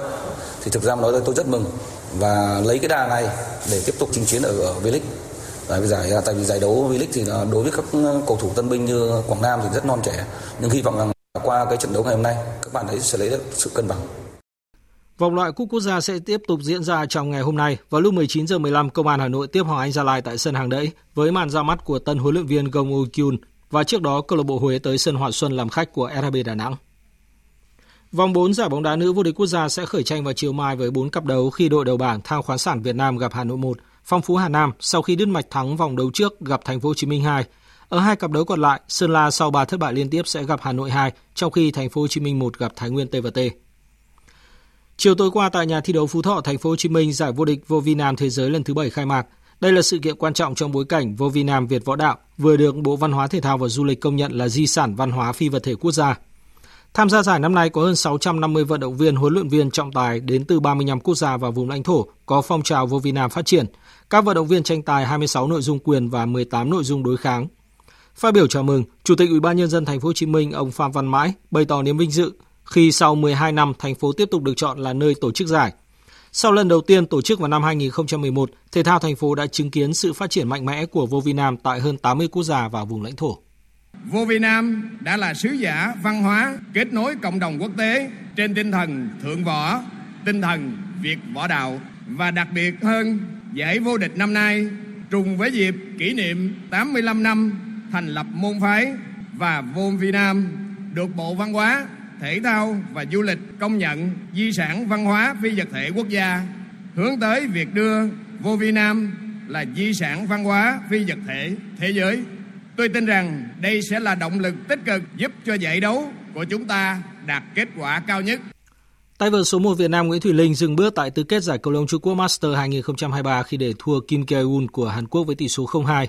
thì thực ra nói tôi rất mừng và lấy cái đà này để tiếp tục chinh chiến ở, ở V-League. Tại vì giải à, tại vì giải đấu V-League thì à, đối với các ừ, cầu thủ tân binh như Quảng Nam thì rất non trẻ nhưng hy vọng rằng qua cái trận đấu ngày hôm nay các bạn ấy sẽ lấy được sự cân bằng. Vòng loại cúp quốc gia sẽ tiếp tục diễn ra trong ngày hôm nay. Vào lúc 19 giờ 15, Công an Hà Nội tiếp Hoàng Anh Gia Lai tại sân Hàng Đẫy với màn ra mắt của tân huấn luyện viên Gong Woo Kyun và trước đó câu lạc bộ Huế tới sân Hòa Xuân làm khách của RB Đà Nẵng. Vòng 4 giải bóng đá nữ vô địch quốc gia sẽ khởi tranh vào chiều mai với 4 cặp đấu khi đội đầu bảng Thang khoáng sản Việt Nam gặp Hà Nội 1, Phong Phú Hà Nam sau khi đứt mạch thắng vòng đấu trước gặp Thành phố Hồ Chí Minh 2. Ở hai cặp đấu còn lại, Sơn La sau 3 thất bại liên tiếp sẽ gặp Hà Nội 2, trong khi Thành phố Hồ Chí Minh 1 gặp Thái Nguyên TVT. Chiều tối qua tại nhà thi đấu Phú Thọ, Thành phố Hồ Chí Minh, giải vô địch vô vi nam thế giới lần thứ 7 khai mạc. Đây là sự kiện quan trọng trong bối cảnh vô vi nam Việt võ đạo vừa được Bộ Văn hóa Thể thao và Du lịch công nhận là di sản văn hóa phi vật thể quốc gia. Tham gia giải năm nay có hơn 650 vận động viên, huấn luyện viên trọng tài đến từ 35 quốc gia và vùng lãnh thổ có phong trào vô vi nam phát triển. Các vận động viên tranh tài 26 nội dung quyền và 18 nội dung đối kháng. Phát biểu chào mừng, Chủ tịch Ủy ban nhân dân thành phố Hồ Chí Minh ông Phạm Văn Mãi bày tỏ niềm vinh dự khi sau 12 năm thành phố tiếp tục được chọn là nơi tổ chức giải. Sau lần đầu tiên tổ chức vào năm 2011, thể thao thành phố đã chứng kiến sự phát triển mạnh mẽ của vô vi nam tại hơn 80 quốc gia và vùng lãnh thổ. Vô vi Nam đã là sứ giả văn hóa kết nối cộng đồng quốc tế trên tinh thần thượng võ, tinh thần Việt võ đạo và đặc biệt hơn giải vô địch năm nay trùng với dịp kỷ niệm 85 năm thành lập môn phái và vô vi Nam được Bộ Văn hóa, Thể thao và Du lịch công nhận di sản văn hóa phi vật thể quốc gia hướng tới việc đưa vô vi Nam là di sản văn hóa phi vật thể thế giới Tôi tin rằng đây sẽ là động lực tích cực giúp cho giải đấu của chúng ta đạt kết quả cao nhất. Tay vợt số 1 Việt Nam Nguyễn Thùy Linh dừng bước tại tứ kết giải cầu lông Trung Quốc Master 2023 khi để thua Kim Kye-un của Hàn Quốc với tỷ số 0-2.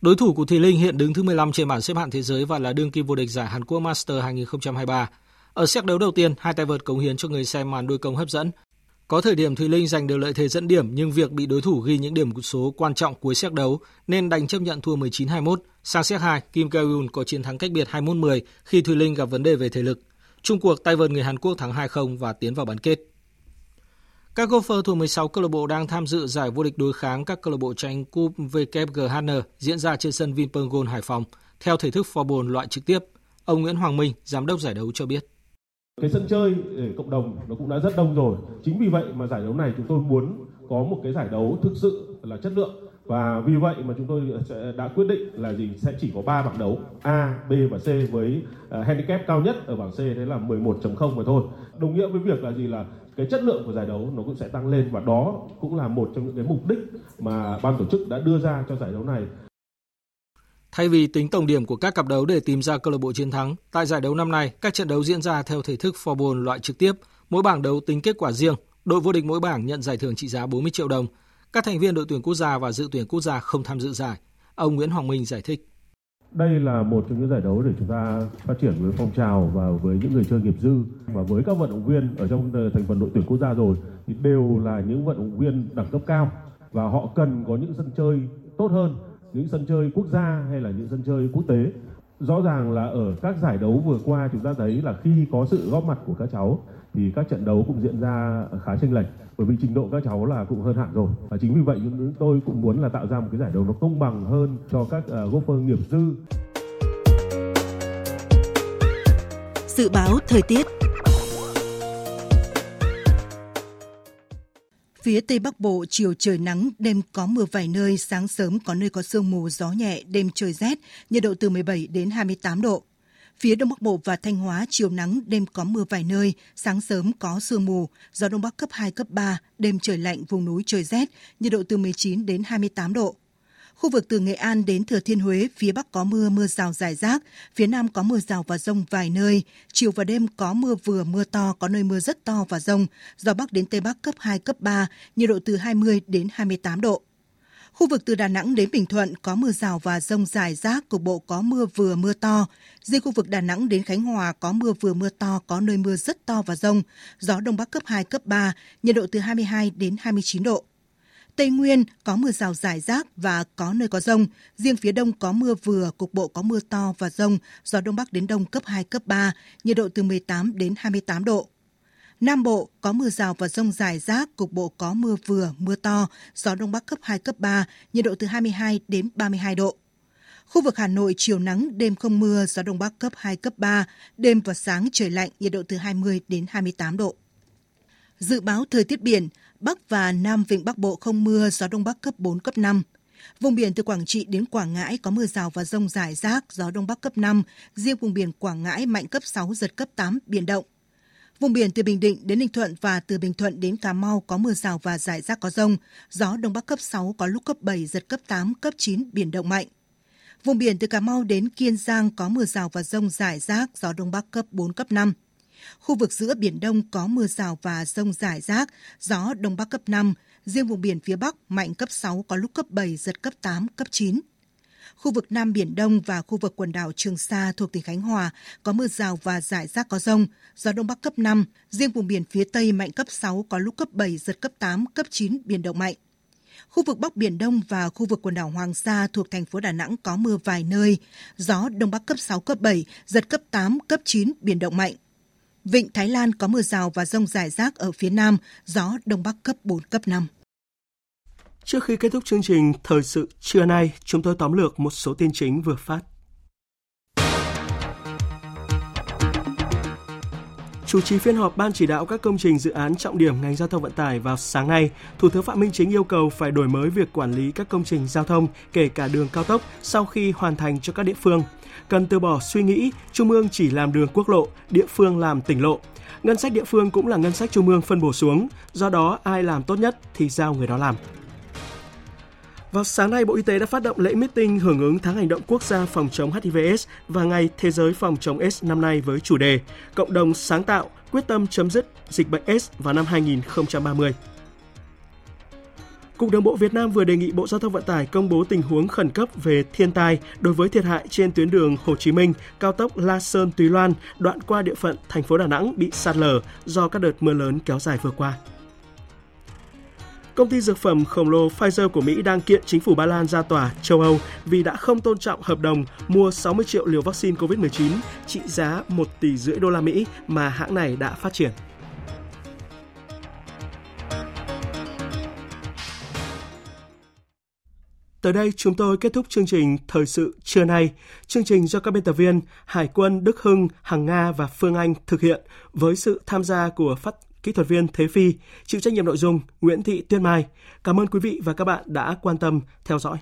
Đối thủ của Thùy Linh hiện đứng thứ 15 trên bảng xếp hạng thế giới và là đương kim vô địch giải Hàn Quốc Master 2023. Ở xét đấu đầu tiên, hai tay vợt cống hiến cho người xem màn đôi công hấp dẫn. Có thời điểm Thùy Linh giành được lợi thế dẫn điểm nhưng việc bị đối thủ ghi những điểm số quan trọng cuối xét đấu nên đành chấp nhận thua 19-21. Sang xét 2, Kim Kae-un có chiến thắng cách biệt 21-10 khi Thùy Linh gặp vấn đề về thể lực. Trung cuộc tay vợt người Hàn Quốc thắng 2-0 và tiến vào bán kết. Các golfer thuộc 16 câu lạc bộ đang tham dự giải vô địch đối kháng các câu lạc bộ tranh cúp WGHN diễn ra trên sân Vinpearl Gold Hải Phòng theo thể thức floorball loại trực tiếp. Ông Nguyễn Hoàng Minh, giám đốc giải đấu cho biết. Cái sân chơi để cộng đồng nó cũng đã rất đông rồi. Chính vì vậy mà giải đấu này chúng tôi muốn có một cái giải đấu thực sự là chất lượng và vì vậy mà chúng tôi ờ, đã quyết định là gì sẽ chỉ có 3 bảng đấu A, B và C với ờ, handicap cao nhất ở bảng C đấy là 11.0 mà thôi. Đồng nghĩa với việc là gì là cái chất lượng của giải đấu nó cũng sẽ tăng lên và đó cũng là một trong những cái mục đích mà ban tổ chức đã đưa ra cho giải đấu này. Thay vì tính tổng điểm của các cặp đấu để tìm ra câu lạc bộ chiến thắng, tại giải đấu năm nay, các trận đấu diễn ra theo thể thức floorball loại trực tiếp, mỗi bảng đấu tính kết quả riêng, đội vô địch mỗi bảng nhận giải thưởng trị giá 40 triệu đồng. Các thành viên đội tuyển quốc gia và dự tuyển quốc gia không tham dự giải. Ông Nguyễn Hoàng Minh giải thích. Đây là một trong những giải đấu để chúng ta phát triển với phong trào và với những người chơi nghiệp dư và với các vận động viên ở trong ờ, thành phần đội tuyển quốc gia rồi thì đều là những vận động viên đẳng cấp cao và họ cần có những sân chơi tốt hơn, những sân chơi quốc gia hay là những sân chơi quốc tế rõ ràng là ở các giải đấu vừa qua chúng ta thấy là khi có sự góp mặt của các cháu thì các trận đấu cũng diễn ra khá chênh lệch. Bởi vì trình độ các cháu là cũng hơn hẳn rồi. Và chính vì vậy chúng tôi cũng muốn là tạo ra một cái giải đấu nó công bằng hơn cho các ờ, uh, golfer nghiệp dư. Dự báo thời tiết. Phía Tây Bắc Bộ chiều trời nắng, đêm có mưa vài nơi, sáng sớm có nơi có sương mù, gió nhẹ, đêm trời rét, nhiệt độ từ 17 đến 28 độ. Phía Đông Bắc Bộ và Thanh Hóa chiều nắng, đêm có mưa vài nơi, sáng sớm có sương mù, gió Đông Bắc cấp 2, cấp 3, đêm trời lạnh, vùng núi trời rét, nhiệt độ từ 19 đến 28 độ. Khu vực từ Nghệ An đến Thừa Thiên Huế, phía Bắc có mưa, mưa rào rải rác, phía Nam có mưa rào và rông vài nơi. Chiều và đêm có mưa vừa, mưa to, có nơi mưa rất to và rông. Gió Bắc đến Tây Bắc cấp 2, cấp 3, nhiệt độ từ 20 đến 28 độ. Khu vực từ Đà Nẵng đến Bình Thuận có mưa rào và rông rải rác, cục bộ có mưa vừa mưa to. Riêng khu vực Đà Nẵng đến Khánh Hòa có mưa vừa mưa to, có nơi mưa rất to và rông. Gió Đông Bắc cấp 2, cấp 3, nhiệt độ từ 22 đến 29 độ. Tây Nguyên có mưa rào rải rác và có nơi có rông. Riêng phía đông có mưa vừa, cục bộ có mưa to và rông, gió đông bắc đến đông cấp 2, cấp 3, nhiệt độ từ 18 đến 28 độ. Nam Bộ có mưa rào và rông rải rác, cục bộ có mưa vừa, mưa to, gió Đông Bắc cấp 2, cấp 3, nhiệt độ từ 22 đến 32 độ. Khu vực Hà Nội chiều nắng, đêm không mưa, gió Đông Bắc cấp 2, cấp 3, đêm và sáng trời lạnh, nhiệt độ từ 20 đến 28 độ. Dự báo thời tiết biển, Bắc và Nam Vịnh Bắc Bộ không mưa, gió Đông Bắc cấp 4, cấp 5. Vùng biển từ Quảng Trị đến Quảng Ngãi có mưa rào và rông rải rác, gió Đông Bắc cấp 5. Riêng vùng biển Quảng Ngãi mạnh cấp 6, giật cấp 8, biển động. Vùng biển từ Bình Định đến Ninh Thuận và từ Bình Thuận đến Cà Mau có mưa rào và rải rác có rông. Gió Đông Bắc cấp 6 có lúc cấp 7, giật cấp 8, cấp 9, biển động mạnh. Vùng biển từ Cà Mau đến Kiên Giang có mưa rào và rông rải rác, gió Đông Bắc cấp 4, cấp 5. Khu vực giữa Biển Đông có mưa rào và rông rải rác, gió Đông Bắc cấp 5, riêng vùng biển phía Bắc mạnh cấp 6 có lúc cấp 7, giật cấp 8, cấp 9. Khu vực Nam Biển Đông và khu vực quần đảo Trường Sa thuộc tỉnh Khánh Hòa có mưa rào và rải rác có rông, gió Đông Bắc cấp 5, riêng vùng biển phía Tây mạnh cấp 6 có lúc cấp 7, giật cấp 8, cấp 9, biển động mạnh. Khu vực Bắc Biển Đông và khu vực quần đảo Hoàng Sa thuộc thành phố Đà Nẵng có mưa vài nơi, gió Đông Bắc cấp 6, cấp 7, giật cấp 8, cấp 9, biển động mạnh. Vịnh Thái Lan có mưa rào và rông rải rác ở phía Nam, gió Đông Bắc cấp 4, cấp 5. Trước khi kết thúc chương trình Thời sự trưa nay, chúng tôi tóm lược một số tin chính vừa phát. Chủ trì phiên họp Ban chỉ đạo các công trình dự án trọng điểm ngành giao thông vận tải vào sáng nay, Thủ tướng Phạm Minh Chính yêu cầu phải đổi mới việc quản lý các công trình giao thông, kể cả đường cao tốc, sau khi hoàn thành cho các địa phương. Cần từ bỏ suy nghĩ Trung ương chỉ làm đường quốc lộ, địa phương làm tỉnh lộ. Ngân sách địa phương cũng là ngân sách Trung ương phân bổ xuống, do đó ai làm tốt nhất thì giao người đó làm. Vào sáng nay, Bộ Y tế đã phát động lễ meeting hưởng ứng tháng hành động quốc gia phòng chống HIVS và Ngày Thế giới phòng chống S năm nay với chủ đề Cộng đồng sáng tạo, quyết tâm chấm dứt dịch bệnh S vào năm 2030. Cục Đường bộ Việt Nam vừa đề nghị Bộ Giao thông Vận tải công bố tình huống khẩn cấp về thiên tai đối với thiệt hại trên tuyến đường Hồ Chí Minh, cao tốc La Sơn Túy Loan, đoạn qua địa phận thành phố Đà Nẵng bị sạt lở do các đợt mưa lớn kéo dài vừa qua. Công ty dược phẩm khổng lồ Pfizer của Mỹ đang kiện chính phủ Ba Lan ra tòa châu Âu vì đã không tôn trọng hợp đồng mua 60 triệu liều vaccine COVID-19 trị giá 1 tỷ rưỡi đô la Mỹ mà hãng này đã phát triển. Tới đây chúng tôi kết thúc chương trình Thời sự trưa nay. Chương trình do các biên tập viên Hải quân Đức Hưng, Hằng Nga và Phương Anh thực hiện với sự tham gia của phát kỹ thuật viên Thế Phi, chịu trách nhiệm nội dung Nguyễn Thị Tuyên Mai. Cảm ơn quý vị và các bạn đã quan tâm theo dõi.